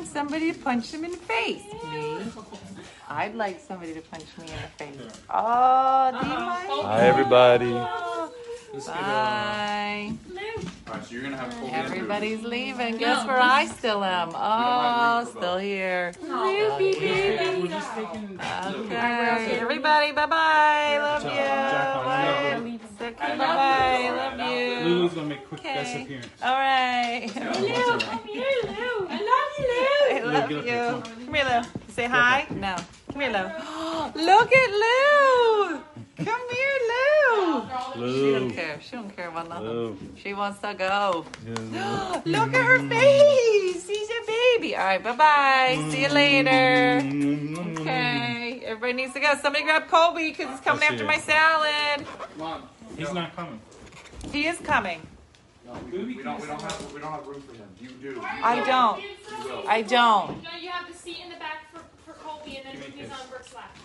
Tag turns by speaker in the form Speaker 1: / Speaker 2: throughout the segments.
Speaker 1: wants somebody to punch him in the face? Me. I'd like somebody to punch me in the face. Oh, do you like?
Speaker 2: Hi, everybody.
Speaker 3: Let's get, uh,
Speaker 1: Bye.
Speaker 3: Alright, so you're gonna have Colby
Speaker 1: Everybody's leaving. Guess where I still am? Oh, still here.
Speaker 4: Ruby, baby.
Speaker 3: We're just taking.
Speaker 1: Okay. Everybody, bye bye. Love you. Bye. Bye bye. Love you.
Speaker 3: Lulu's gonna make a quick
Speaker 1: Okay.
Speaker 3: guest appearance.
Speaker 1: All right.
Speaker 4: Come here, Lou. I love you, Lou.
Speaker 1: love
Speaker 3: up
Speaker 1: you.
Speaker 3: come
Speaker 1: Come here, Lou. Say hi. No. Come here, Lou. Look at Lou. Come here, Lou. Lou. She don't care. She don't care about nothing.
Speaker 2: Lou.
Speaker 1: She wants to go.
Speaker 2: Yeah.
Speaker 1: Look at her face. She's a baby. All right. Bye bye. See you later. Okay. Everybody needs to go. Somebody grab Colby because he's coming after
Speaker 2: it.
Speaker 1: my salad.
Speaker 3: Mom, he's not coming.
Speaker 1: He is coming.
Speaker 3: No, we, we don't. We don't have. We don't have room for him. You do.
Speaker 1: I don't.
Speaker 3: You.
Speaker 1: I don't.
Speaker 5: No, you have the seat in the back for, for Colby and then
Speaker 3: Give me
Speaker 5: he's
Speaker 3: this.
Speaker 5: on Brooke's lap.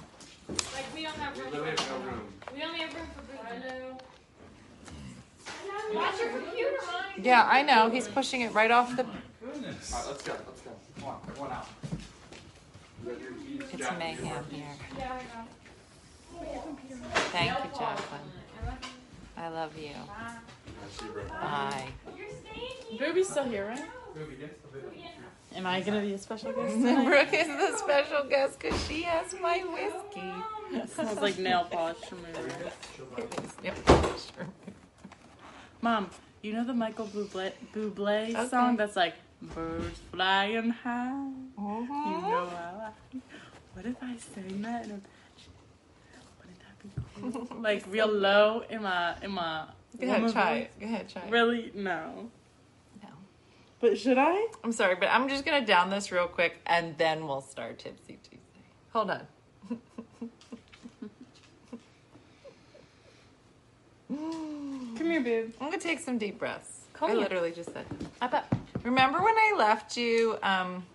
Speaker 5: Like, we don't have
Speaker 3: We literally have no room.
Speaker 5: We only have room for Brooke. Hello. Watch your computer, Mom.
Speaker 1: Yeah, I know. He's pushing it right off the.
Speaker 3: Oh goodness. Alright, let's go. Let's go. Come on, everyone out. You got your keys,
Speaker 1: It's
Speaker 3: Jack,
Speaker 1: mayhem here.
Speaker 5: Yeah, I know.
Speaker 1: Thank you, Jacqueline. I love you.
Speaker 3: I see, bro.
Speaker 1: Bye.
Speaker 5: You're staying here.
Speaker 4: Ruby's still here, right?
Speaker 3: Ruby, get the video.
Speaker 4: Am I gonna be a special guest?
Speaker 1: Brooke is the special guest because she has my whiskey.
Speaker 4: smells like nail polish remover.
Speaker 1: Yep, sure.
Speaker 4: Mom, you know the Michael Bublé, Bublé
Speaker 1: Okay.
Speaker 4: song that's like birds flying high. You
Speaker 1: Mhm.
Speaker 4: know how I. What if I sang that in a pitch? Wouldn't that be cool? like real low in my in my.
Speaker 1: Go ahead, try
Speaker 4: voice?
Speaker 1: it. Go ahead, try it.
Speaker 4: Really? No.
Speaker 1: No.
Speaker 4: But should I?
Speaker 1: I'm sorry, but I'm just gonna down this real quick and then we'll start Tipsy Tuesday. Hold on.
Speaker 4: Come here, babe.
Speaker 1: I'm gonna take some deep breaths.
Speaker 4: Come
Speaker 1: I
Speaker 4: here.
Speaker 1: literally just said. I bet. Remember when I left you um,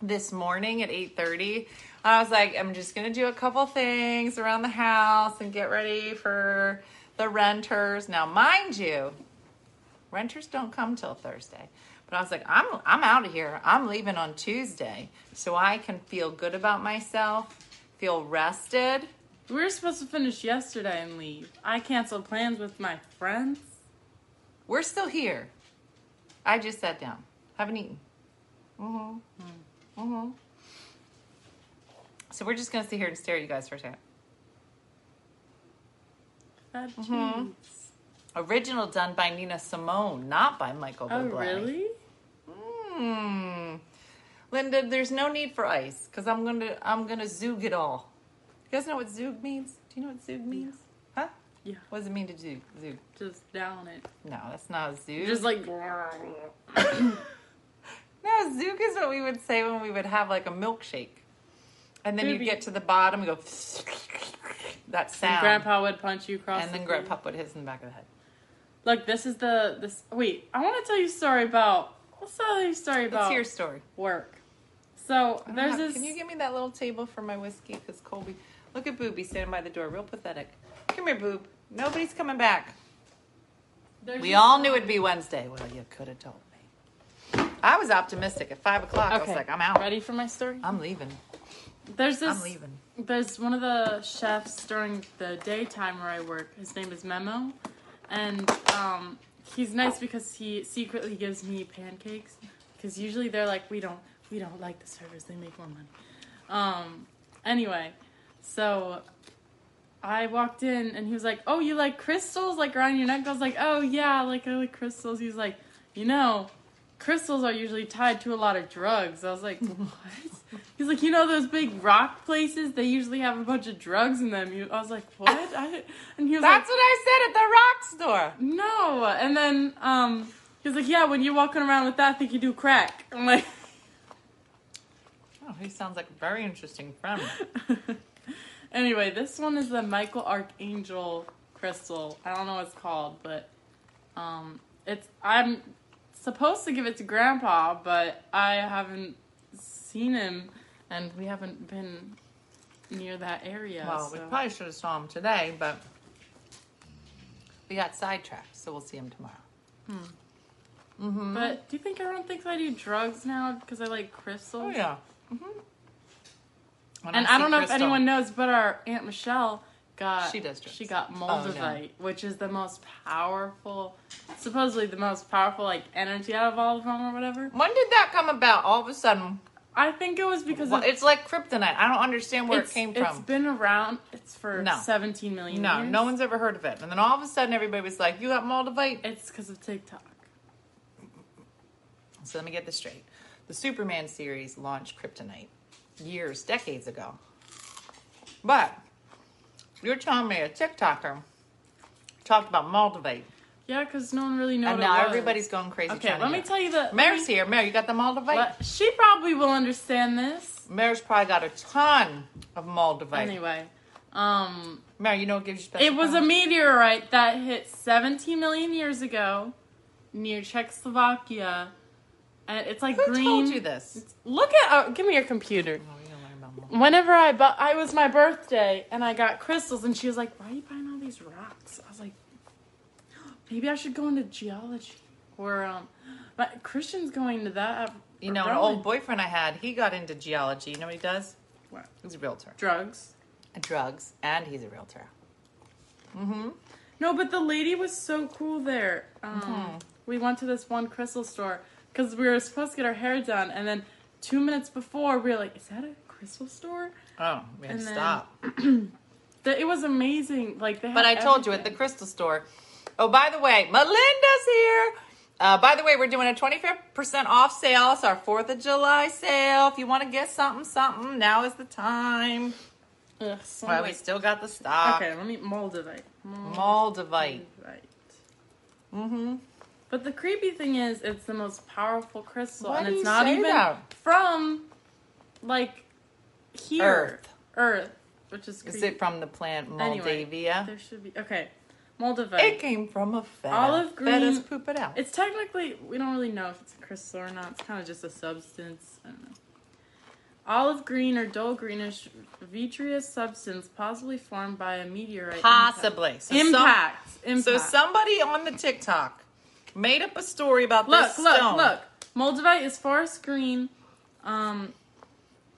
Speaker 1: this morning at 8:30? I was like, I'm just gonna do a couple things around the house and get ready for the renters. Now, mind you, renters don't come till Thursday. But I was like, I'm I'm out of here. I'm leaving on Tuesday, so I can feel good about myself, feel rested.
Speaker 4: We were supposed to finish yesterday and leave. I canceled plans with my friends.
Speaker 1: We're still here. I just sat down. Haven't eaten. Mm-hmm. Mm-hmm. So we're just gonna sit here and stare at you guys for a second. Mhm. Original done by Nina Simone, not by Michael
Speaker 4: Oh,
Speaker 1: Bublé.
Speaker 4: really?
Speaker 1: Hmm. Linda, there's no need for ice because I'm gonna I'm gonna zoog it all. You guys know what zoog means? Do you know what zoog means? Huh?
Speaker 4: Yeah.
Speaker 1: What does it mean to zoog? Zoog?
Speaker 4: Just down it.
Speaker 1: No, that's not a zoog.
Speaker 4: Just like.
Speaker 1: No, zook is what we would say when we would have like a milkshake. And then you get to the bottom and go that sound.
Speaker 4: And Grandpa would punch you across.
Speaker 1: and
Speaker 4: the
Speaker 1: then
Speaker 4: face.
Speaker 1: Grandpa put his in the back of the head.
Speaker 4: Look, this is the this. Wait, I want to tell you a story about. Let's tell you a story
Speaker 1: Let's
Speaker 4: about
Speaker 1: hear your story.
Speaker 4: work. So there's
Speaker 1: have-
Speaker 4: this.
Speaker 1: Can you give me that little table for my whiskey? Because Colby, look at Booby standing by the door, real pathetic. Come here, Boob. Nobody's coming back.
Speaker 4: there's
Speaker 1: We all knew it'd be Wednesday. Well, you could have told me. I was optimistic. At five o'clock, I was like, I'm out.
Speaker 4: Ready for my story?
Speaker 1: I'm leaving.
Speaker 4: There's this.
Speaker 1: I'm leaving.
Speaker 4: There's one of the chefs during the daytime where I work. His name is Memo, and um, he's nice because he secretly gives me pancakes. Because usually they're like, we don't, we don't like the servers. They make more money. Um. Anyway, so I walked in and he was like, "Oh, you like crystals like around your neck?" I was like, "Oh yeah, like I like crystals." He's like, "You know." Crystals are usually tied to a lot of drugs. I was like, what? He's like, you know those big rock places? They usually have a bunch of drugs in them. I was like, what? I, and he was
Speaker 1: That's
Speaker 4: like,
Speaker 1: what I said at the rock store.
Speaker 4: no. And then um, he was like, yeah, when you're walking around with that, I think you do crack. I'm like,
Speaker 1: Oh, he sounds like a very interesting friend.
Speaker 4: anyway, this one is the Michael Archangel crystal. I don't know what it's called, but um, it's I'm supposed to give it to Grandpa, but I haven't seen him, and we haven't been near that area.
Speaker 1: Well, we probably should have saw him today, but we got sidetracked, so we'll see him tomorrow. Mm-hmm.
Speaker 4: But do you think everyone thinks I do drugs now because I like crystals?
Speaker 1: Oh yeah. Mm-hmm.
Speaker 4: And I, don't know if anyone knows, but our Aunt Michelle got
Speaker 1: She does drugs.
Speaker 4: she got
Speaker 1: Oh, no.
Speaker 4: which is the most powerful, supposedly the most powerful like energy out of all of them or whatever.
Speaker 1: When did that come about? All of a sudden,
Speaker 4: I think it was because
Speaker 1: Well,
Speaker 4: of,
Speaker 1: it's like kryptonite. I don't understand where it came from.
Speaker 4: It's been around. It's for
Speaker 1: No.
Speaker 4: 17 million
Speaker 1: No,
Speaker 4: years.
Speaker 1: no one's ever heard of it. And then all of a sudden, everybody was like, "You got moldavite."
Speaker 4: It's because of TikTok.
Speaker 1: So let me get this straight. The Superman series launched kryptonite years, decades ago. But you're telling me a TikToker talked about moldavite,
Speaker 4: Yeah, because no one really knows.
Speaker 1: and now everybody's going crazy.
Speaker 4: Okay, let me tell you the.
Speaker 1: Mary's
Speaker 4: me-
Speaker 1: here. Mary, you got the moldavite?
Speaker 4: let- she probably will understand this.
Speaker 1: Mary's probably got a ton of moldavite.
Speaker 4: Anyway, um,
Speaker 1: Mary, you know what gives you special
Speaker 4: it was a meteorite that hit 17 million years ago near Czechoslovakia, and it's like
Speaker 1: Who
Speaker 4: green.
Speaker 1: told you this?
Speaker 4: Look at. Oh, give me your computer. Whenever I bought, I was my birthday, and I got crystals, and she was like, "Why are you buying all these rocks?" I was like, "Maybe I should go into geology." Or um, but Christian's going to that.
Speaker 1: You know, an old boyfriend I had, he got into geology. You know what he does?
Speaker 4: What?
Speaker 1: He's a realtor.
Speaker 4: drugs.
Speaker 1: Drugs, and he's a realtor. Mm-hmm.
Speaker 4: No, but the lady was so cool there. Um,
Speaker 1: Mm-hmm.
Speaker 4: We went to this one crystal store because we were supposed to get our hair done, and then two minutes before we were like, "Is that a crystal store?"
Speaker 1: Oh, we had to stop.
Speaker 4: That it was amazing. Like they.
Speaker 1: But I told you at the crystal store. Oh, by the way, Melinda's here. Uh, by the way, we're doing a 25% off sale. It's our 4th of July sale. If you want to get something, something, now is the time.
Speaker 4: Ugh, so
Speaker 1: Well, we still got the stock.
Speaker 4: Okay, let me moldavite.
Speaker 1: Moldavite.
Speaker 4: Moldavite.
Speaker 1: Mm-hmm.
Speaker 4: But the creepy thing is, it's the most powerful crystal,
Speaker 1: Why
Speaker 4: and it's not even
Speaker 1: that?
Speaker 4: from like here,
Speaker 1: Earth.
Speaker 4: Earth, which is creepy.
Speaker 1: Is it from the plant
Speaker 4: Anyway,
Speaker 1: Moldavia?
Speaker 4: There should be okay. Moldavite.
Speaker 1: It came from a feta.
Speaker 4: Olive green.
Speaker 1: Fetas poop it out.
Speaker 4: It's technically we don't really know if it's a crystal or not. It's kind of just a substance. I don't know. Olive green or dull greenish vitreous substance, possibly formed by a meteorite.
Speaker 1: Possibly. So some-
Speaker 4: Impact. Impact.
Speaker 1: So somebody on the TikTok made up a story about
Speaker 4: look,
Speaker 1: this
Speaker 4: look,
Speaker 1: stone.
Speaker 4: look. Moldavite is forest green, um,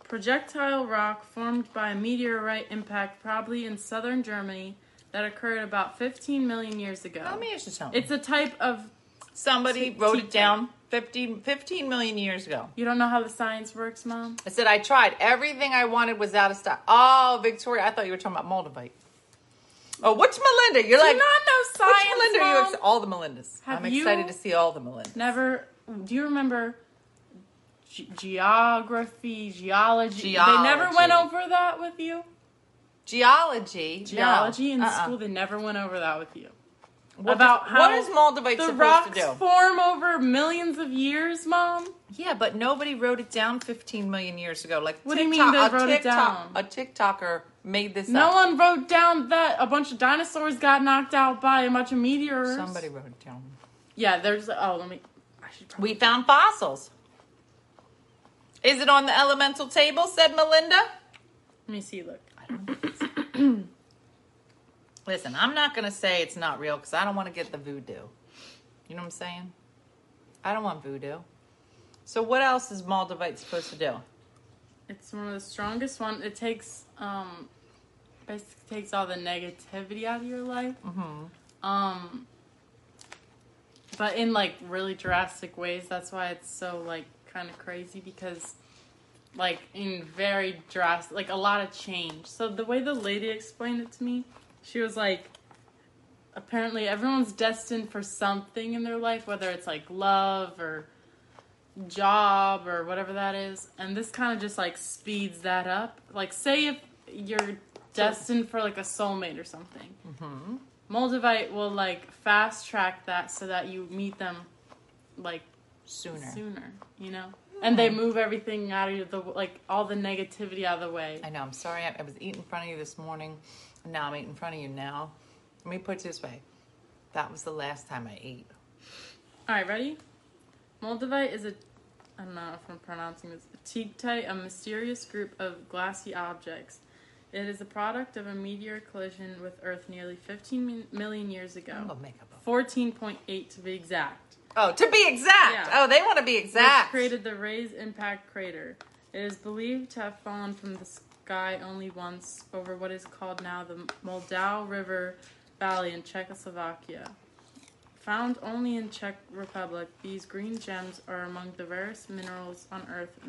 Speaker 4: projectile rock formed by a meteorite impact, probably in southern Germany, that occurred about 15 million years ago.
Speaker 1: Let me ask you something.
Speaker 4: It's a type of.
Speaker 1: Somebody
Speaker 4: T-
Speaker 1: wrote
Speaker 4: T-
Speaker 1: it down 15, 15 million years ago.
Speaker 4: You don't know how the science works, mom.
Speaker 1: I said I tried. Everything I wanted was out of stock. Oh, Victoria, I thought you were talking about Moldavite. Oh, what's Melinda? You're
Speaker 4: Do
Speaker 1: like,
Speaker 4: not know science.
Speaker 1: which Melinda are you? Ex- all the Melindas.
Speaker 4: Have
Speaker 1: I'm excited to see all the Melindas.
Speaker 4: Never. Do you remember ge- geography, geology? They never went over that with you.
Speaker 1: Geology.
Speaker 4: Geology
Speaker 1: no.
Speaker 4: in
Speaker 1: Uh-uh.
Speaker 4: school, they never went over that with you.
Speaker 1: What
Speaker 4: about
Speaker 1: does,
Speaker 4: how
Speaker 1: what is Moldavite
Speaker 4: The
Speaker 1: supposed
Speaker 4: rocks
Speaker 1: to do?
Speaker 4: form over millions of years, mom.
Speaker 1: Yeah, but nobody wrote it down 15 million years ago. Like,
Speaker 4: What do you mean
Speaker 1: TikTok-
Speaker 4: they wrote it
Speaker 1: TikTok-
Speaker 4: down?
Speaker 1: A TikToker made this
Speaker 4: No
Speaker 1: up.
Speaker 4: one wrote down that a bunch of dinosaurs got knocked out by a bunch of meteors.
Speaker 1: Somebody wrote it down.
Speaker 4: Yeah, there's. Oh, let me. I.
Speaker 1: We found fossils. Is it on the elemental table? Said Melinda.
Speaker 4: Let me see. Look.
Speaker 1: Listen, I'm not to say it's not real because I don't want to get the voodoo. You know what I'm saying? I don't want voodoo. So what else is Moldavite supposed to do?
Speaker 4: It's one of the strongest one. It takes um, basically takes all the negativity out of your life.
Speaker 1: Mm-hmm.
Speaker 4: Um, but in like really drastic ways. That's why it's so like kind of crazy because like in very drastic, like a lot of change. So the way the lady explained it to me, she was like, apparently everyone's destined for something in their life, whether it's like love or job or whatever that is. And this kind of just like speeds that up. Like say if you're destined for like a soulmate or something.
Speaker 1: Mm-hmm.
Speaker 4: Moldavite will like fast track that so that you meet them like
Speaker 1: Sooner.
Speaker 4: sooner, you know? And they move everything out of the like all the negativity out of the way.
Speaker 1: I know. I'm sorry. I, I was eating in front of you this morning, and now I'm eating in front of you now. Let me put it this way: that was the last time I ate.
Speaker 4: All right, ready? Moldavite is a I don't know if I'm pronouncing this. Tektite, a mysterious group of glassy objects. It is a product of a meteor collision with Earth nearly 15 million years ago.
Speaker 1: I'm gonna make up a
Speaker 4: 14.8 to be exact.
Speaker 1: Oh, to be exact.
Speaker 4: Yeah.
Speaker 1: Oh, they want to be
Speaker 4: which
Speaker 1: exact.
Speaker 4: created the Ray's impact crater. It is believed to have fallen from the sky only once over what is called now the Moldau River Valley in Czechoslovakia. Found only in Czech Republic, these green gems are among the rarest minerals on Earth,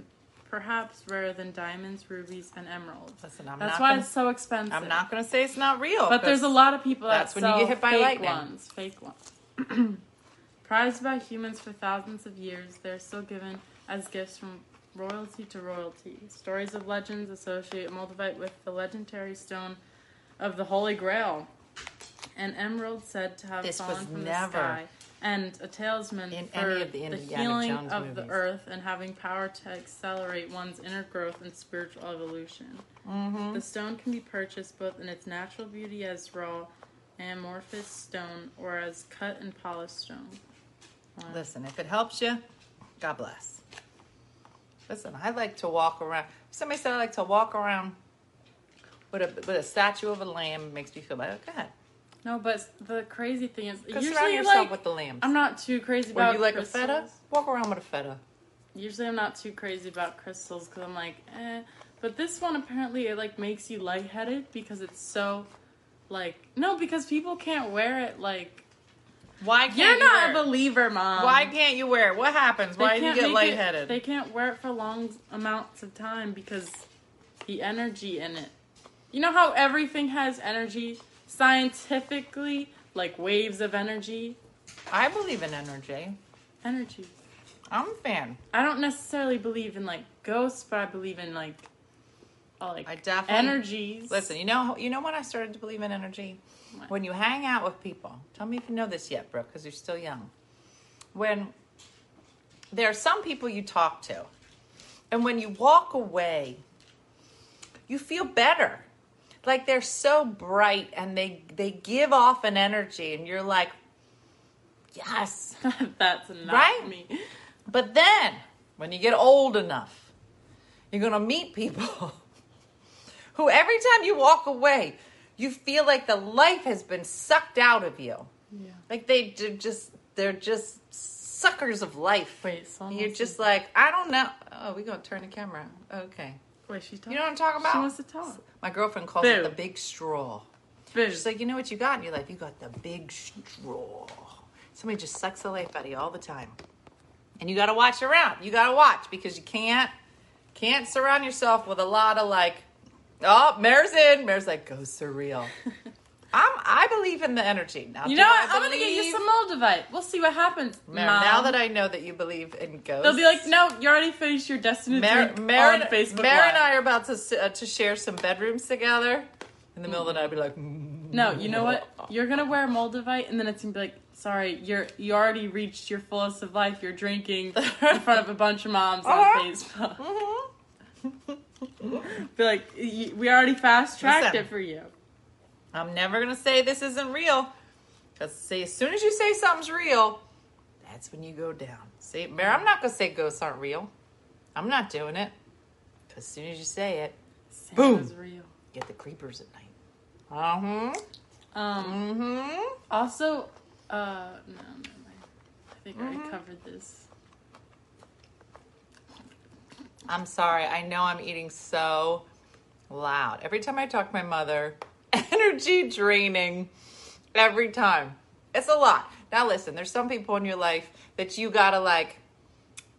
Speaker 4: perhaps rarer than diamonds, rubies, and emeralds.
Speaker 1: Listen, I'm
Speaker 4: That's why
Speaker 1: gonna,
Speaker 4: it's so expensive.
Speaker 1: I'm not going to say it's not real.
Speaker 4: But there's a lot of people that
Speaker 1: that's when you get hit by
Speaker 4: fake
Speaker 1: lightning.
Speaker 4: ones. Fake ones. Prized by humans for thousands of years, they're still given as gifts from royalty to royalty. Stories of legends associate Moldavite with the legendary stone of the Holy Grail, an emerald said to have
Speaker 1: This
Speaker 4: fallen
Speaker 1: was
Speaker 4: from
Speaker 1: never
Speaker 4: the sky, and a talisman
Speaker 1: in
Speaker 4: for
Speaker 1: the
Speaker 4: the healing
Speaker 1: Jones
Speaker 4: of the earth and having power to accelerate one's inner growth and spiritual evolution.
Speaker 1: Mm-hmm.
Speaker 4: The stone can be purchased both in its natural beauty as raw amorphous stone or as cut and polished stone. Wow.
Speaker 1: Listen, if it helps you, God bless. Listen, I like to walk around. Somebody said I like to walk around with a with a statue of a lamb. It makes me feel better. Go ahead.
Speaker 4: No, but the crazy thing is,
Speaker 1: Go surround
Speaker 4: usually
Speaker 1: yourself
Speaker 4: like
Speaker 1: with the lambs.
Speaker 4: I'm not too crazy
Speaker 1: Were
Speaker 4: about
Speaker 1: you like a feta? Walk around with a feta.
Speaker 4: Usually, I'm not too crazy about crystals because I'm like, eh. But this one apparently it like makes you lightheaded because it's so, like, no, because people can't wear it. Like,
Speaker 1: Why can't
Speaker 4: you're
Speaker 1: you
Speaker 4: not
Speaker 1: wear
Speaker 4: a believer, mom.
Speaker 1: Why can't you wear it? What happens?
Speaker 4: They
Speaker 1: Why do you get
Speaker 4: make it-
Speaker 1: lightheaded?
Speaker 4: They can't wear it for long amounts of time because the energy in it. You know how everything has energy scientifically, like waves of energy.
Speaker 1: I believe in energy.
Speaker 4: Energy.
Speaker 1: I'm a fan.
Speaker 4: I don't necessarily believe in like ghosts, but I believe in like, uh, like
Speaker 1: I definitely
Speaker 4: energies.
Speaker 1: Listen, you know, you know when I started to believe in energy?
Speaker 4: What?
Speaker 1: When you hang out with people. Tell me if you know this yet, Brooke, because you're still young. When there are some people you talk to, and when you walk away, you feel better. Like they're so bright and they they give off an energy, and you're like, yes.
Speaker 4: That's not
Speaker 1: Right?
Speaker 4: me.
Speaker 1: But then, when you get old enough, you're going to meet people who every time you walk away, you feel like the life has been sucked out of you.
Speaker 4: Yeah.
Speaker 1: Like they just, they're just suckers of life.
Speaker 4: Wait,
Speaker 1: You're just like, I don't know. Oh, we're going to turn the camera. Okay.
Speaker 4: Wait, she's talking.
Speaker 1: You know what I'm talking about?
Speaker 4: She wants to talk.
Speaker 1: My girlfriend calls
Speaker 4: Boo.
Speaker 1: it the big straw.
Speaker 4: Boo.
Speaker 1: She's like, you know what you got in your life? You got the big straw. Somebody just sucks the life out of you all the time. And you gotta watch around. You gotta watch because you can't can't surround yourself with a lot of like, oh, Mare's in. Mare's like, go surreal. I'm I believe in the energy. Now
Speaker 4: You know what? I'm gonna get you some Moldavite. We'll see what happens.
Speaker 1: Mare,
Speaker 4: Mom.
Speaker 1: now that I know that you believe in ghosts,
Speaker 4: they'll be like, no, you already finished your Destiny drink
Speaker 1: Mare,
Speaker 4: on Facebook
Speaker 1: Mare and I are about to uh, to share some bedrooms together. In the middle of the night, I'll be like, mm.
Speaker 4: No, you know what? You're gonna wear Moldavite, and then it's gonna be like, sorry, you're you already reached your fullest of life. You're drinking in front of a bunch of moms on
Speaker 1: Uh-huh.
Speaker 4: Facebook.
Speaker 1: Mhm.
Speaker 4: Be like, we already fast tracked it for you.
Speaker 1: I'm never gonna say this isn't real. Cause see, as soon as you say something's real, that's when you go down. See, Mare, I'm not gonna say ghosts aren't real. I'm not doing it. As soon as you say it,
Speaker 4: Santa's
Speaker 1: Boom.
Speaker 4: real.
Speaker 1: get the creepers at night. Uh huh.
Speaker 4: Um.
Speaker 1: Mm-hmm.
Speaker 4: Also, uh, no, never mind. I think I
Speaker 1: Mm-hmm.
Speaker 4: already covered this.
Speaker 1: I'm sorry. I know I'm eating so loud. Every time I talk to my mother, energy draining. Every time. It's a lot. Now listen, there's some people in your life that you gotta like,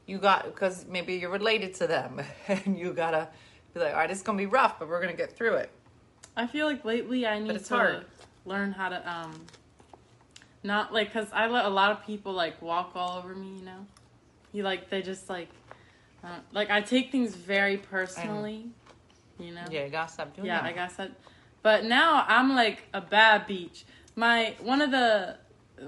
Speaker 1: you got, because maybe you're related to them and you gotta be like, all right, it's gonna be rough, but we're gonna get through it.
Speaker 4: I feel like lately I need to
Speaker 1: hard.
Speaker 4: learn how to um not like because I let a lot of people like walk all over me. You know, you like they just like uh, like I take things very personally. You know.
Speaker 1: Yeah, you gotta stop doing
Speaker 4: Yeah,
Speaker 1: that.
Speaker 4: I guess that. But now I'm like a bad beach. My one of the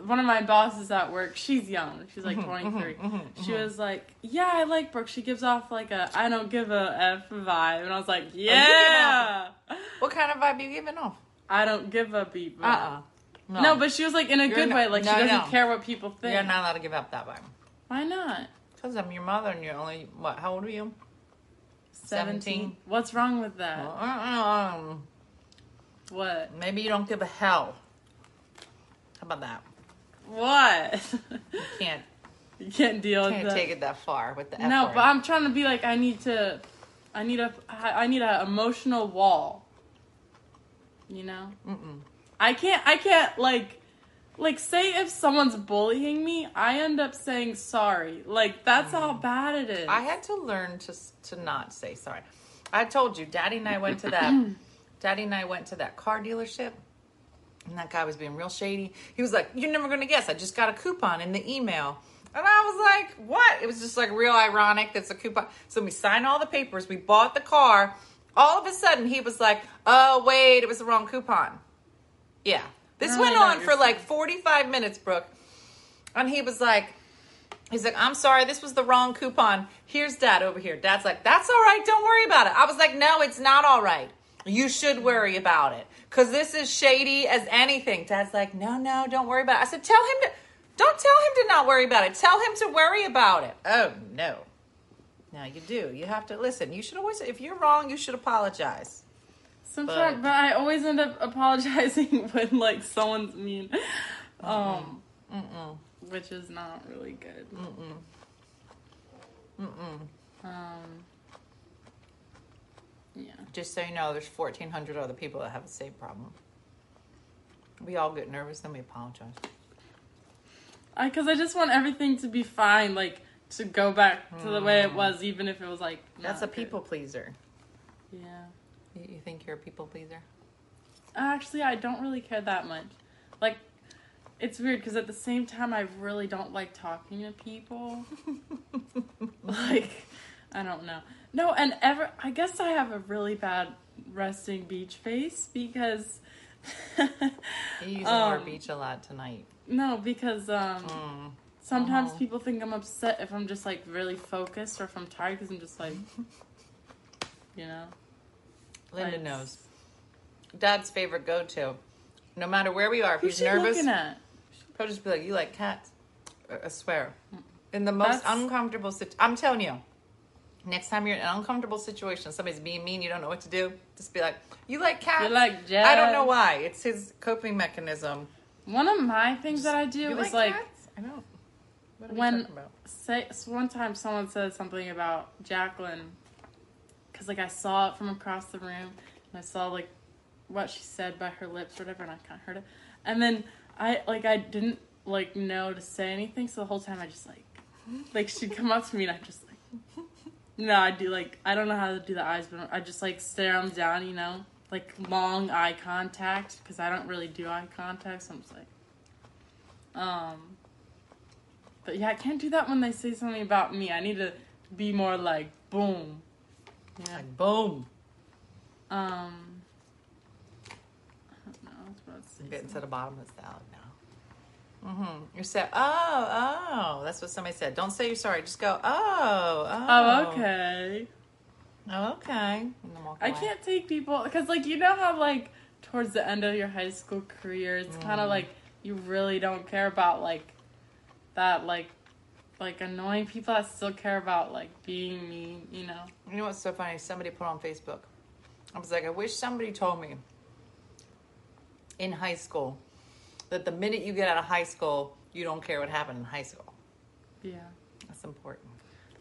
Speaker 4: one of my bosses at work, she's young. She's
Speaker 1: Mm-hmm,
Speaker 4: like 23. Mm-hmm, she mm-hmm. was like, "Yeah, I like Brooke. She gives off like a I don't give a f vibe." And I was like, "Yeah,
Speaker 1: What kind of vibe you giving off?
Speaker 4: I don't give a beat." vibe."
Speaker 1: Uh-uh. No,
Speaker 4: No. but she was like in a
Speaker 1: You're
Speaker 4: good
Speaker 1: not-
Speaker 4: way. Like
Speaker 1: no,
Speaker 4: she doesn't
Speaker 1: no.
Speaker 4: care what people think.
Speaker 1: you're not allowed to give up that vibe.
Speaker 4: Why not?
Speaker 1: Because I'm your mother and you're only, what, how old are you?
Speaker 4: 17.
Speaker 1: 17.
Speaker 4: What's wrong with that?
Speaker 1: Uh-uh.
Speaker 4: What?
Speaker 1: Maybe you don't give a hell. How about that?
Speaker 4: What?
Speaker 1: You can't
Speaker 4: you can't deal with
Speaker 1: Can't
Speaker 4: that.
Speaker 1: take it that far with the F
Speaker 4: No,
Speaker 1: word.
Speaker 4: but I'm trying to be like I need to, I need a, I need a emotional wall. You know,
Speaker 1: Mm-mm.
Speaker 4: I can't, I can't like, like say if someone's bullying me, I end up saying sorry. Like that's how mm. bad it is.
Speaker 1: I had to learn to to not say sorry. I told you, Daddy and I went to that. Daddy and I went to that car dealership, and that guy was being real shady. He was like, "You're never gonna guess. I just got a coupon in the email." And I was like, "What?" It was just like real ironic. That's a coupon. So we signed all the papers. We bought the car. All of a sudden, he was like, "Oh wait, it was the wrong coupon." Yeah, this went on for like 45 minutes, Brooke. And he was like, He's like, I'm sorry, this was the wrong coupon. Here's dad over here. Dad's like, that's all right, don't worry about it. I was like, no, it's not all right. You should worry about it. Cause this is shady as anything. Dad's like, no, no, don't worry about it. I said, tell him to don't tell him to not worry about it. Tell him to worry about it. Oh no. Now you do. You have to listen. You should always if you're wrong, you should apologize.
Speaker 4: Sometimes,
Speaker 1: But-
Speaker 4: but, I always end up apologizing when like someone's mean, um,
Speaker 1: Mm-mm.
Speaker 4: which is not really good.
Speaker 1: Mm-mm. Mm-mm.
Speaker 4: Um.
Speaker 1: Just so you know, there's 1,400 other people that have the same problem. We all get nervous, then we apologize.
Speaker 4: I because I just want everything to be fine, like to go back to the way it mm. was, even if it was like
Speaker 1: That's a people pleaser.
Speaker 4: Yeah.
Speaker 1: You, you think you're a people pleaser?
Speaker 4: Actually, I don't really care that much. Like, it's weird because at the same time, I really don't like talking to people. like, I don't know. No, and ever, I guess I have a really bad resting beach face because.
Speaker 1: You use
Speaker 4: Um,
Speaker 1: beach a lot tonight.
Speaker 4: no, because um,
Speaker 1: Mm.
Speaker 4: sometimes
Speaker 1: Oh.
Speaker 4: people think I'm upset if I'm just like really focused or if I'm tired because I'm just like, you know.
Speaker 1: Linda
Speaker 4: like-
Speaker 1: knows. Dad's favorite go-to. No matter where we are, if
Speaker 4: Who's
Speaker 1: he's nervous, he'll just be like, "You like cats?" I- I swear. In the most
Speaker 4: That's-
Speaker 1: uncomfortable situation, I'm telling you. Next time you're in an uncomfortable situation, somebody's being mean, you don't know what to do. Just be like, "You like cats?"
Speaker 4: You like Jazz?
Speaker 1: I don't know why. It's his coping mechanism.
Speaker 4: One of my things that I do
Speaker 1: You
Speaker 4: is
Speaker 1: like,
Speaker 4: like
Speaker 1: cats? I know. What are we
Speaker 4: when- say one time someone said something about Jacqueline because like I saw it from across the room and I saw like what she said by her lips or whatever and I kind of heard it and then I like I didn't like know to say anything so the whole time I just like like she'd come up to me and I just like no I do like I don't know how to do the eyes but I just like stare them down you know like long eye contact because I don't really do eye contact so I'm just like um but yeah, I can't do that when they say something about me. I need to be more like boom. Yeah.
Speaker 1: Like boom.
Speaker 4: Um. I don't know. I was about to say
Speaker 1: I'm getting to the bottom of this now. Mm-hmm. You said, oh, oh. That's what somebody said. Don't say you're sorry. Just go, oh, oh.
Speaker 4: Oh, okay.
Speaker 1: Oh, okay.
Speaker 4: I can't take people because, like, you know how like towards the end of your high school career, it's kind
Speaker 1: Mm.
Speaker 4: of like you really don't care about like that, like, like annoying people that still care about like being mean. You know.
Speaker 1: You know what's so funny? Somebody put on Facebook. I was like, I wish somebody told me in high school that the minute you get out of high school, you don't care what happened in high school.
Speaker 4: Yeah.
Speaker 1: That's important.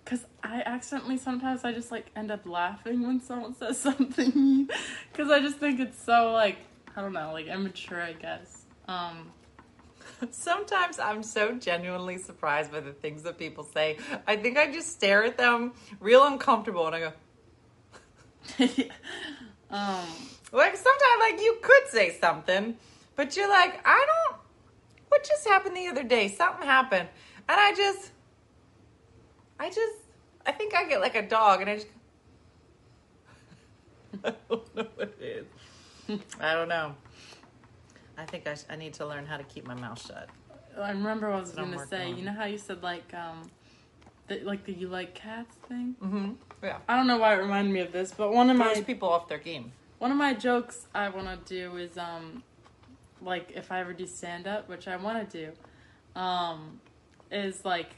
Speaker 4: Cause I accidentally sometimes I just like end up laughing when someone says something. Cause I just think it's so like I don't know like immature I guess. Um,
Speaker 1: Sometimes I'm so genuinely surprised by the things that people say. I think I just stare at them real uncomfortable and I go,
Speaker 4: um,
Speaker 1: like, sometimes, like, you could say something, but you're like, I don't, what just happened the other day? Something happened. And I just, I just, I think I get like a dog and I just, I don't know what it is. I don't know. I think I, sh- I need to learn how to keep my mouth shut.
Speaker 4: I remember what I was
Speaker 1: I'm
Speaker 4: gonna say.
Speaker 1: on.
Speaker 4: You know how you said like um, the, like the you like cats thing.
Speaker 1: Mm-hmm. Yeah.
Speaker 4: I don't know why it reminded me of this, but one of
Speaker 1: Throws
Speaker 4: my
Speaker 1: people off their game.
Speaker 4: one of my jokes I want to do is um, like if I ever do stand up, which I want to do, um, is like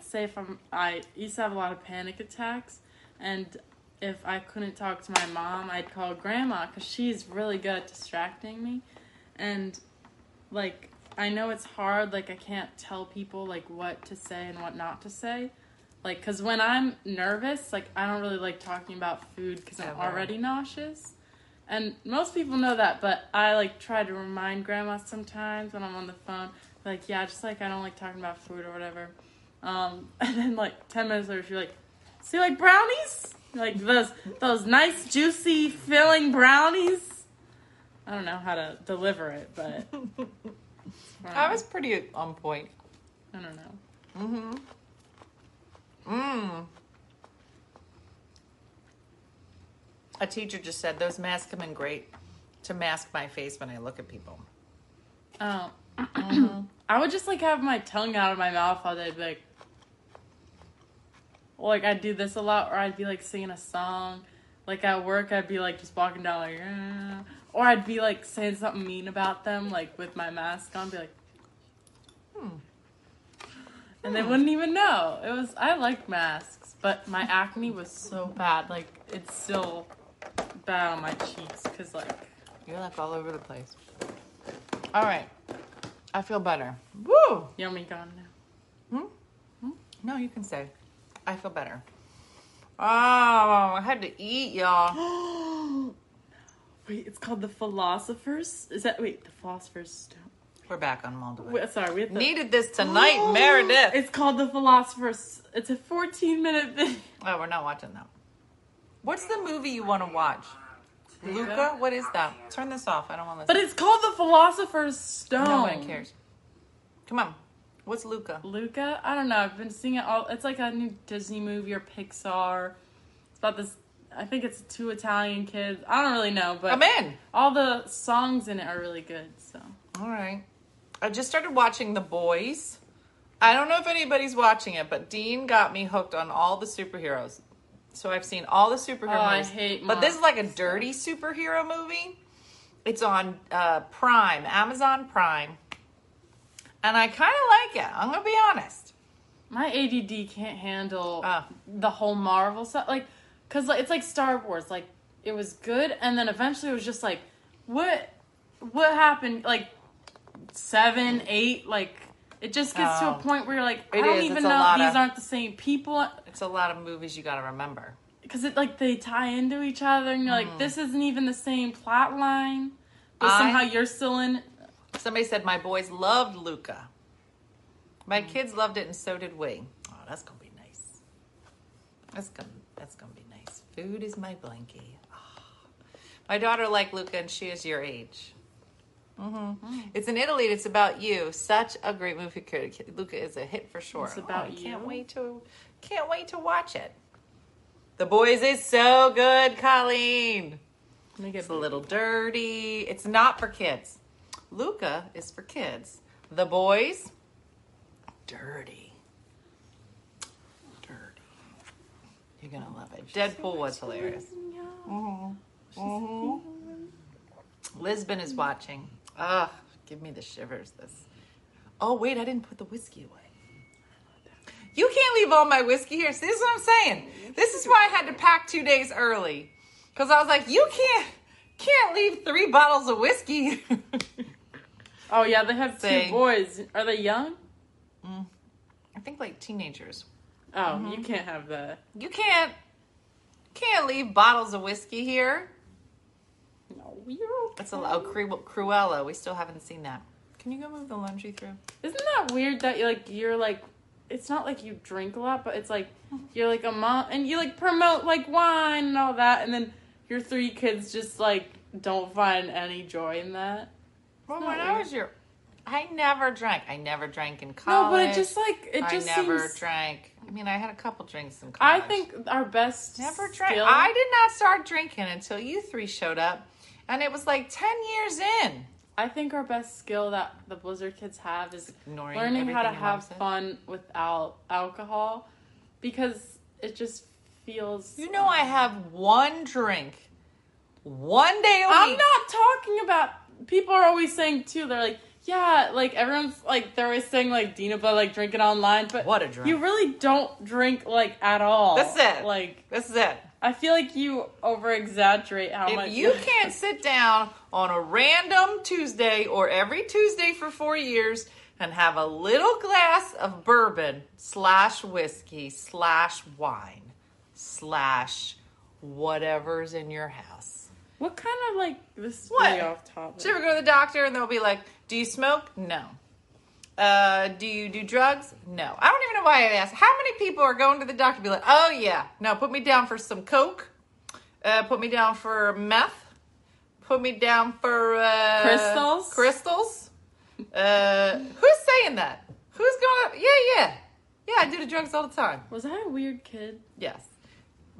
Speaker 4: say if I'm I used to have a lot of panic attacks, and if I couldn't talk to my mom, I'd call grandma because she's really good at distracting me, and like I know it's hard. Like I can't tell people like what to say and what not to say. Like, cause when I'm nervous, like I don't really like talking about food because I'm already nauseous. And most people know that, but I like try to remind grandma sometimes when I'm on the phone, like, yeah, just like I don't like talking about food or whatever. Um, and then like ten minutes later, she's like, "See, like brownies, like those those nice, juicy, filling brownies." I don't know how to deliver it, but
Speaker 1: I was pretty on point.
Speaker 4: I don't know.
Speaker 1: Mm-hmm. Mmm. A teacher just said those masks come in great to mask my face when I look at people.
Speaker 4: Oh, I would just like have my tongue out of my mouth all day, be like, like I'd do this a lot, or I'd be like singing a song. Like at work, I'd be like just walking down like, "Eh," or I'd be like saying something mean about them, like with my mask on, be like,
Speaker 1: Hmm.
Speaker 4: and they wouldn't even know. It was I like masks, but my acne was so bad. Like it's still bad on my cheeks because like
Speaker 1: You're like all over the place. All right. I feel better. Woo!
Speaker 4: yummy gone now. Hmm?
Speaker 1: No, you can say. I feel better. Oh, I had to eat, y'all.
Speaker 4: Wait, it's called the Philosopher's. Is that wait the Philosopher's Stone?
Speaker 1: We're back on Moldova.
Speaker 4: Wait, sorry, we have.
Speaker 1: Needed this tonight, Meredith.
Speaker 4: It's called the Philosopher's. It's a 14 minute video.
Speaker 1: Oh, we're not watching that. What's the movie you want to watch? Luca? What is that? Turn this off. I don't want to
Speaker 4: But it's called the Philosopher's Stone.
Speaker 1: no one cares. Come on. What's Luca?
Speaker 4: Luca? I don't know. I've been seeing it all. It's like a new Disney movie or Pixar. It's about this. I think it's two Italian kids. I don't really know, but
Speaker 1: I'm in.
Speaker 4: all the songs in it are really good. So
Speaker 1: All right. I just started watching The Boys. I don't know if anybody's watching it, but Dean got me hooked on all the superheroes. So I've seen all the superhero
Speaker 4: Oh, I
Speaker 1: movies.
Speaker 4: hate
Speaker 1: but this is like a dirty superhero movie. It's on uh, Prime, Amazon Prime. And I kind of like it. I'm going to be honest.
Speaker 4: my ADD can't handle
Speaker 1: Ah.
Speaker 4: the whole Marvel stuff. Like, cause like, it's like Star Wars. Like it was good, and then eventually it was just like, what, what happened? Like seven, eight, like. It just gets to a
Speaker 1: Oh.
Speaker 4: point where you're like, I
Speaker 1: It
Speaker 4: don't
Speaker 1: is.
Speaker 4: even
Speaker 1: It's
Speaker 4: know these
Speaker 1: of-
Speaker 4: aren't the same people
Speaker 1: It's a lot of movies you got to remember.
Speaker 4: because it like they tie into each other, and you're like, this isn't even the same plot line, but
Speaker 1: Mm. I-
Speaker 4: somehow you're still in.
Speaker 1: Somebody said my boys loved Luca.
Speaker 4: Mm.
Speaker 1: My kids loved it, and so did we. Oh, that's gonna be nice. That's gonna that's gonna be nice. Food is my blankie. Ah. My daughter liked Luca, and she is your age. Hmm
Speaker 4: Mm.
Speaker 1: It's in Italy. and It's about you. Such a great movie. Luca is a hit for sure.
Speaker 4: It's about
Speaker 1: oh, I Can't
Speaker 4: you?
Speaker 1: wait to can't wait to watch it. The Boys is so good, Colleen.
Speaker 4: Let me get
Speaker 1: It's a little dirty. It's not for kids. Luca is for kids. The boys, dirty. Dirty. You're going to love it. Deadpool was hilarious. Mhm. Lisbon is watching. Ugh, give me the shivers. This. Oh, wait, I didn't put the whiskey away. You can't leave all my whiskey here. See, this is what I'm saying. This is why I had to pack two days early. Because I was like, you can't can't leave three bottles of whiskey.
Speaker 4: Oh yeah, they have two boys. Are they young?
Speaker 1: I think like teenagers.
Speaker 4: Oh,
Speaker 1: Mm-hmm.
Speaker 4: you can't have that.
Speaker 1: You can't can't leave bottles of whiskey here. That's a oh, Cru- Cruella. We still haven't seen that. Can you go move the laundry through?
Speaker 4: Isn't that weird that you like you're like it's not like you drink a lot, but it's like you're like a mom and you like promote like wine and all that, and then your three kids just like don't find any joy in that.
Speaker 1: Well, when I was your, I never drank. I never drank in college.
Speaker 4: No, but it just like it
Speaker 1: I
Speaker 4: just
Speaker 1: never
Speaker 4: seems.
Speaker 1: drank. I mean, I had a couple drinks in college.
Speaker 4: I think our best
Speaker 1: never drank.
Speaker 4: skill-
Speaker 1: I did not start drinking until you three showed up, and it was like ten years in.
Speaker 4: I think our best skill that the Blizzard kids have is
Speaker 1: Ignoring
Speaker 4: learning how to
Speaker 1: everything your mom
Speaker 4: have fun without alcohol because it just feels
Speaker 1: You know, I have one drink, one day a week.
Speaker 4: I'm not talking about people are always saying too they're like yeah like everyone's like they're always saying like Dina but like drinking online but
Speaker 1: What a drink.
Speaker 4: you really don't drink like at all
Speaker 1: That's it.
Speaker 4: like
Speaker 1: This is it.
Speaker 4: I feel like you over exaggerate how much
Speaker 1: If you can't sit down on a random Tuesday or every Tuesday for four years and have a little glass of bourbon slash whiskey slash wine slash whatever's in your house.
Speaker 4: What kind of like this is
Speaker 1: What?
Speaker 4: off topic?
Speaker 1: You ever go to the doctor and they'll be like, Do you smoke? No. Uh, do you do drugs? No. I don't even know why I asked. How many people are going to the doctor and be like, Oh, yeah, no, put me down for some Coke, uh, put me down for meth, put me down for uh,
Speaker 4: Crystals?
Speaker 1: Crystals? Uh, who's saying that? Who's going, yeah, yeah. Yeah, I do the drugs all the time.
Speaker 4: Was I a weird kid?
Speaker 1: Yes.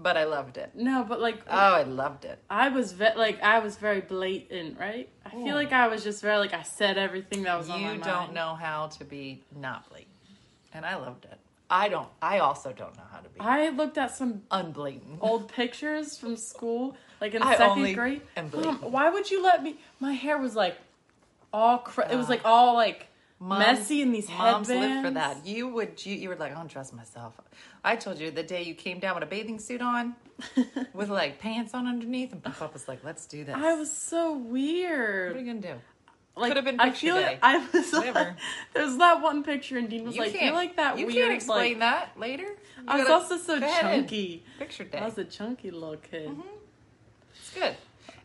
Speaker 1: But I loved it.
Speaker 4: No, but like
Speaker 1: Oh, I loved it.
Speaker 4: I was ve- like I was very blatant, right? I feel like I was just very like I said everything that was on my
Speaker 1: You don't know how to be not blatant. And I loved it. I don't. I also don't know how to be
Speaker 4: I looked at some
Speaker 1: unblatant.
Speaker 4: old pictures from school, like in
Speaker 1: I
Speaker 4: second grade. Mom, why would you let me? My hair was like all cra- it was like all like
Speaker 1: Moms-
Speaker 4: messy in these
Speaker 1: Moms
Speaker 4: headbands.
Speaker 1: live for that. You would. You, you were like, I don't trust myself. I told you the day you came down with a bathing suit on, with like pants on underneath, and Papa was like, "Let's do this."
Speaker 4: I was so weird.
Speaker 1: What are you gonna do?
Speaker 4: Like
Speaker 1: Could've been
Speaker 4: I
Speaker 1: picture
Speaker 4: feel
Speaker 1: day.
Speaker 4: like I was like,
Speaker 1: Whatever.
Speaker 4: there's that one picture and Dean was
Speaker 1: You
Speaker 4: like. "You're like that weird.
Speaker 1: You
Speaker 4: weird."
Speaker 1: can't explain
Speaker 4: like,
Speaker 1: that later. You
Speaker 4: I was also so
Speaker 1: go ahead and-
Speaker 4: chunky.
Speaker 1: Picture day.
Speaker 4: I was a chunky little kid. Mm-hmm.
Speaker 1: It's good.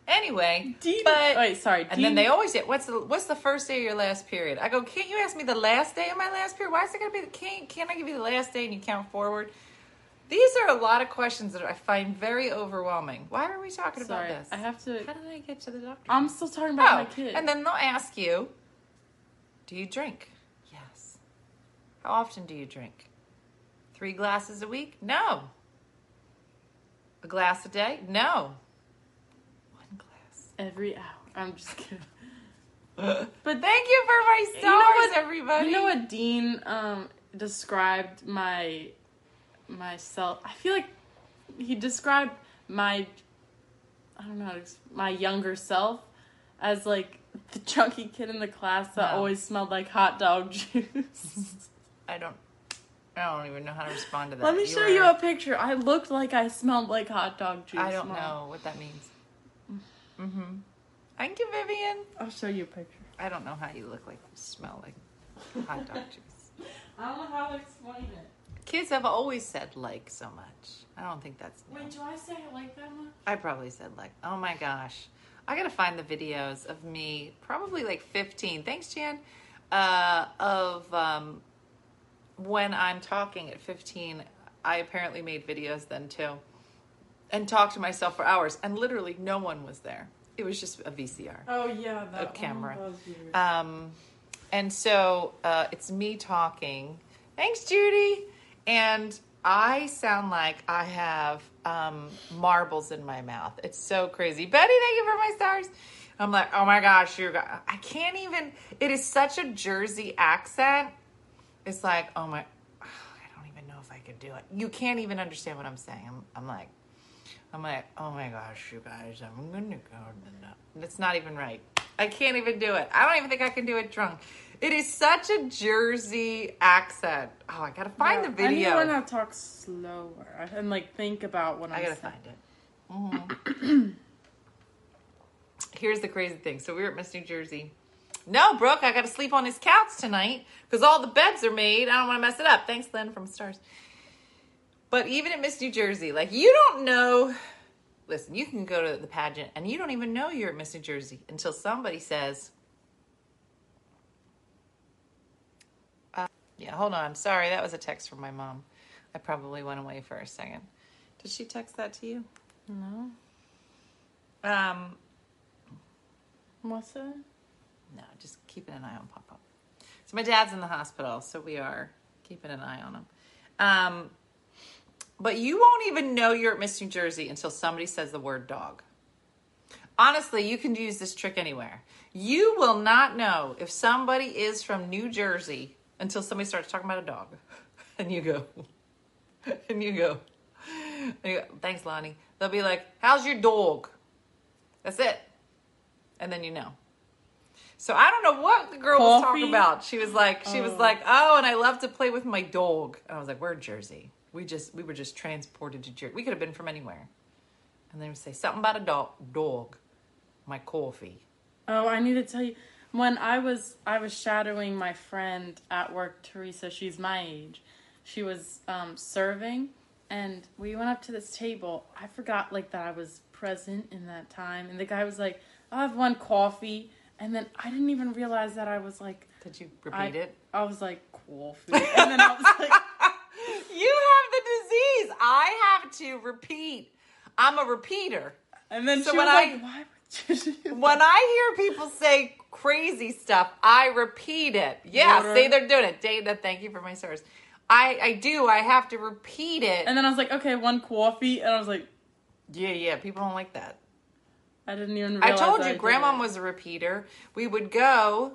Speaker 1: Anyway,
Speaker 4: Dean,
Speaker 1: but
Speaker 4: wait, sorry.
Speaker 1: And
Speaker 4: Dean,
Speaker 1: then they always get what's the what's the first day of your last period? I go, can't you ask me the last day of my last period? Why is it gonna be the can't can't I give you the last day and you count forward? These are a lot of questions that I find very overwhelming. Why are we talking
Speaker 4: sorry.
Speaker 1: about this?
Speaker 4: I have to.
Speaker 1: How did I get to the doctor?
Speaker 4: I'm still talking about my
Speaker 1: oh,
Speaker 4: kid.
Speaker 1: and then they'll ask you, do you drink? Yes. How often do you drink? Three glasses a week? No. A glass a day? No.
Speaker 4: Every hour. I'm just kidding.
Speaker 1: But thank you for my stars,
Speaker 4: You know what-
Speaker 1: everybody.
Speaker 4: You know what Dean um described my myself. I feel like he described my I don't know how to my younger self as like the chunky kid in the class that
Speaker 1: No.
Speaker 4: always smelled like hot dog juice.
Speaker 1: I don't. I don't even know how to respond to that.
Speaker 4: Let me show
Speaker 1: are-
Speaker 4: you a picture. I looked like I smelled like hot dog juice.
Speaker 1: I don't
Speaker 4: Mom.
Speaker 1: know what that means. Mm-hmm. Thank you, Vivian.
Speaker 4: I'll show you a picture.
Speaker 1: I don't know how you look like. You smell like hot dog juice.
Speaker 4: I don't know how to explain it.
Speaker 1: Kids have always said like so much. I don't think that's. new.
Speaker 4: Wait, do I say it like that much?
Speaker 1: I probably said like, oh my gosh. I gotta find the videos of me, probably like 15. Thanks, Jan. Uh, of um, when I'm talking at 15. I apparently made videos then too, and talk to myself for hours, and literally no one was there. It was just a VCR.
Speaker 4: Oh yeah, that
Speaker 1: A camera.
Speaker 4: One was weird.
Speaker 1: Um, and so uh, it's me talking. Thanks, Judy. And I sound like I have um, marbles in my mouth. It's so crazy. Betty, thank you for my stars. I'm like, oh my gosh, you're. I can't even. It is such a Jersey accent. It's like, oh my. I don't even know if I could do it. You can't even understand what I'm saying. I'm, I'm like, I'm like, oh my gosh, you guys, I'm gonna go. to the-" It's not even right. I can't even do it. I don't even think I can do it drunk. It is such a Jersey accent. Oh, I gotta find
Speaker 4: Yeah,
Speaker 1: the video.
Speaker 4: I need to learn how to talk slower and like think about what I'm
Speaker 1: I gotta
Speaker 4: saying.
Speaker 1: find it. Mhm. Here's the crazy thing. So we were at Miss New Jersey. No, Brooke, I gotta sleep on his couch tonight because all the beds are made. I don't want to mess it up. Thanks, Lynn from Stars. But even at Miss New Jersey, like you don't know. Listen, you can go to the pageant and you don't even know you're at Miss New Jersey until somebody says, uh, "Yeah, hold on. Sorry, that was a text from my mom. I probably went away for a second. Did she text that to you?
Speaker 4: No,
Speaker 1: Um,
Speaker 4: what's that?
Speaker 1: no, just keeping an eye on Papa. So my dad's in the hospital, so we are keeping an eye on him. Um, but you won't even know you're at Miss New Jersey until somebody says the word dog. Honestly, you can use this trick anywhere. You will not know if somebody is from New Jersey until somebody starts talking about a dog. And you go, and you go, and you go thanks, Lonnie. They'll be like, how's your dog? That's it. And then you know. So I don't know what the girl was talking about. She was like, she was
Speaker 4: Oh.
Speaker 1: like, oh, and I love to play with my dog. And I was like, we're Jersey. We just, we were just transported to Jersey. We could have been from anywhere. and they would say something about a dog. Dog, my coffee.
Speaker 4: Oh, I need to tell you. When I was I was shadowing my friend at work, Teresa. She's my age. She was um, serving, and we went up to this table. I forgot like that I was present in that time, and the guy was like, "I have one coffee," and then I didn't even realize that I was like,
Speaker 1: Did you repeat
Speaker 4: I,
Speaker 1: it?
Speaker 4: I was like coffee, and then I was like,
Speaker 1: You I have to repeat. I'm a repeater.
Speaker 4: and then
Speaker 1: So when I-
Speaker 4: like, "Why would you?" do
Speaker 1: When I hear people say crazy stuff, I repeat it. Yeah,
Speaker 4: Water.
Speaker 1: say they're doing it. Dana, thank you for my service. I, I do. I have to repeat it.
Speaker 4: And then I was like, okay, one coffee, and I was like,
Speaker 1: yeah, yeah. People don't like that.
Speaker 4: I didn't even.
Speaker 1: I told you, Grandma was a repeater. We would go,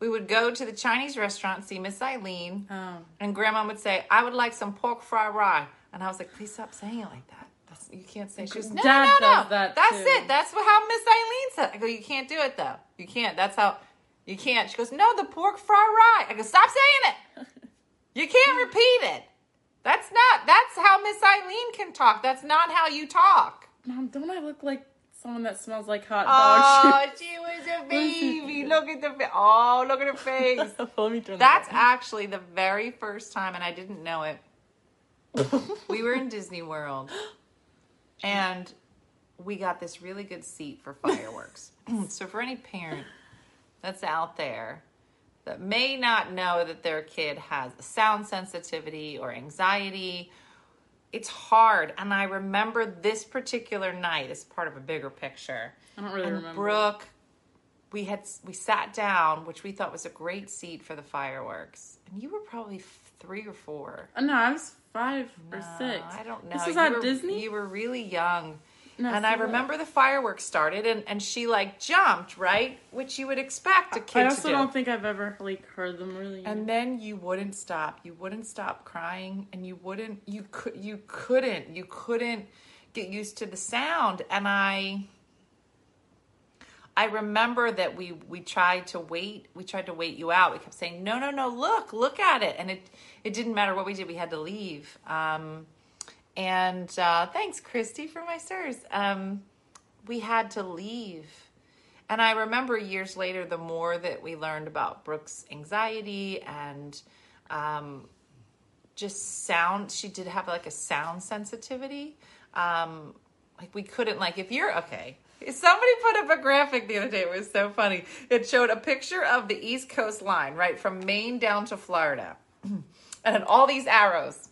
Speaker 1: we would go to the Chinese restaurant see Miss Eileen,
Speaker 4: Oh.
Speaker 1: and Grandma would say, "I would like some pork fried rye," and I was like, "Please stop saying it like that. That's you can't say." She goes, "No,
Speaker 4: Dad
Speaker 1: no, no,
Speaker 4: does that
Speaker 1: That's
Speaker 4: too."
Speaker 1: it. That's what, how Miss Eileen said." I go, "You can't do it though. You can't. That's how you can't." She goes, "No, the pork fry rye." I go, "Stop saying it. You can't repeat it. That's not. That's how Miss Eileen can talk. That's not how you talk."
Speaker 4: Mom, don't I look like someone that smells like hot dogs?
Speaker 1: Oh,
Speaker 4: dog?
Speaker 1: she was a baby. Look at the fa- oh, look at her face.
Speaker 4: Let me turn
Speaker 1: That's
Speaker 4: that.
Speaker 1: actually the very first time, and I didn't know it. we were in Disney World, and we got this really good seat for fireworks. Mm. so, for any parent that's out there that may not know that their kid has a sound sensitivity or anxiety, it's hard. And I remember this particular night as part of a bigger picture.
Speaker 4: I don't really
Speaker 1: and
Speaker 4: remember.
Speaker 1: Brooke, we had we sat down, which we thought was a great seat for the fireworks, and you were probably three or four.
Speaker 4: Uh, no, I was five or
Speaker 1: No,
Speaker 4: six.
Speaker 1: I don't know.
Speaker 4: This is
Speaker 1: You
Speaker 4: at
Speaker 1: were-
Speaker 4: Disney.
Speaker 1: You were really young.
Speaker 4: No,
Speaker 1: and I remember the fireworks started, and, and she like jumped right, which you would expect a kid
Speaker 4: I
Speaker 1: to
Speaker 4: also
Speaker 1: do.
Speaker 4: don't think I've ever like heard them really.
Speaker 1: And then you wouldn't stop. You wouldn't stop crying, and you wouldn't. You could. You couldn't. You couldn't get used to the sound. And I. I remember that we we tried to wait. We tried to wait you out. We kept saying, "No, no, no! Look, look at it!" And it it didn't matter what we did. We had to leave. Um, and uh, thanks, Christy, for my stars. Um, we had to leave. And I remember years later, the more that we learned about Brooke's anxiety and um, just sound, she did have like a sound sensitivity. Um, like we couldn't, like, if you're okay. Somebody put up a graphic the other day. It was so funny. It showed a picture of the East Coast line, right, from Maine down to Florida, and had all these arrows.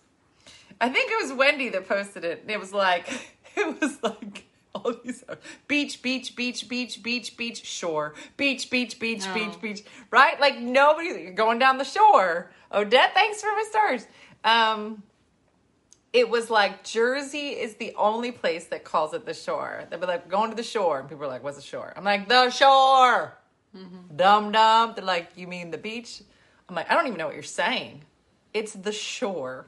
Speaker 1: I think it was Wendy that posted it. And it was like, it was like all these beach, beach, beach, beach, beach, beach, shore, beach, beach, beach,
Speaker 4: Oh.
Speaker 1: beach, beach, right? Like nobody, you're going down the shore. Odette, thanks for my stars. Um, it was like Jersey is the only place that calls it the shore. They'd be like, going to the shore. And people are like, what's the shore? I'm like, the shore. Dum dum. They're like, you mean the beach? I'm like, I don't even know what you're saying. It's the shore,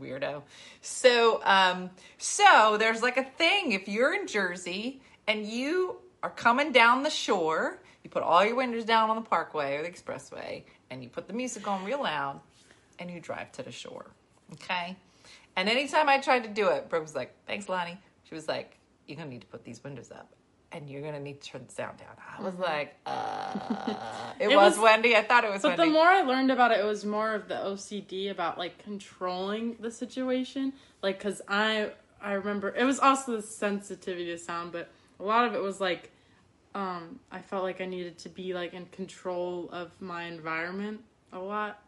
Speaker 1: weirdo. So, um, so there's like a thing. If you're in Jersey and you are coming down the shore, you put all your windows down on the parkway or the expressway, and you put the music on real loud, and you drive to the shore. Okay. And anytime I tried to do it, Brooke was like, "Thanks, Lonnie." She was like, "You're gonna need to put these windows up." And you're gonna need to turn the sound down. I was like, uh, it,
Speaker 4: It
Speaker 1: was,
Speaker 4: was-
Speaker 1: Wendy. I thought it was
Speaker 4: But
Speaker 1: Wendy.
Speaker 4: the more I learned about it, it was more of the OCD about like controlling the situation. Like, cause I I remember it was also the sensitivity to sound, but a lot of it was like um, I felt like I needed to be like in control of my environment a lot.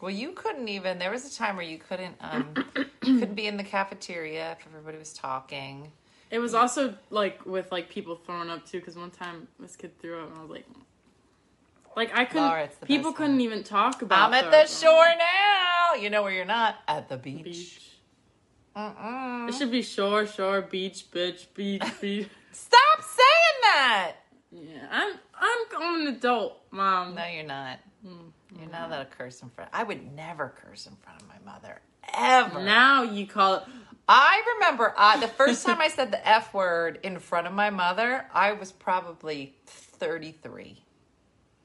Speaker 1: Well, you couldn't even. There was a time where you couldn't. Um, you couldn't be in the cafeteria if everybody was talking.
Speaker 4: It was also like with like people throwing up too, because one time this kid threw up and I was like, like I couldn't.
Speaker 1: Laura,
Speaker 4: people couldn't
Speaker 1: one.
Speaker 4: even talk about. It.
Speaker 1: I'm at
Speaker 4: throwing
Speaker 1: the
Speaker 4: up.
Speaker 1: shore now. You know where you're not at the beach.
Speaker 4: Beach.
Speaker 1: Mm-mm.
Speaker 4: It should be shore, shore, beach, bitch, beach, beach.
Speaker 1: Stop saying that.
Speaker 4: Yeah, I'm I'm I'm an adult, mom.
Speaker 1: No, you're not.
Speaker 4: Mm,
Speaker 1: You're not allowed to curse in front. I would never curse in front of my mother ever.
Speaker 4: Now you call it.
Speaker 1: I remember uh, the first time I said the F word in front of my mother, I was probably 33.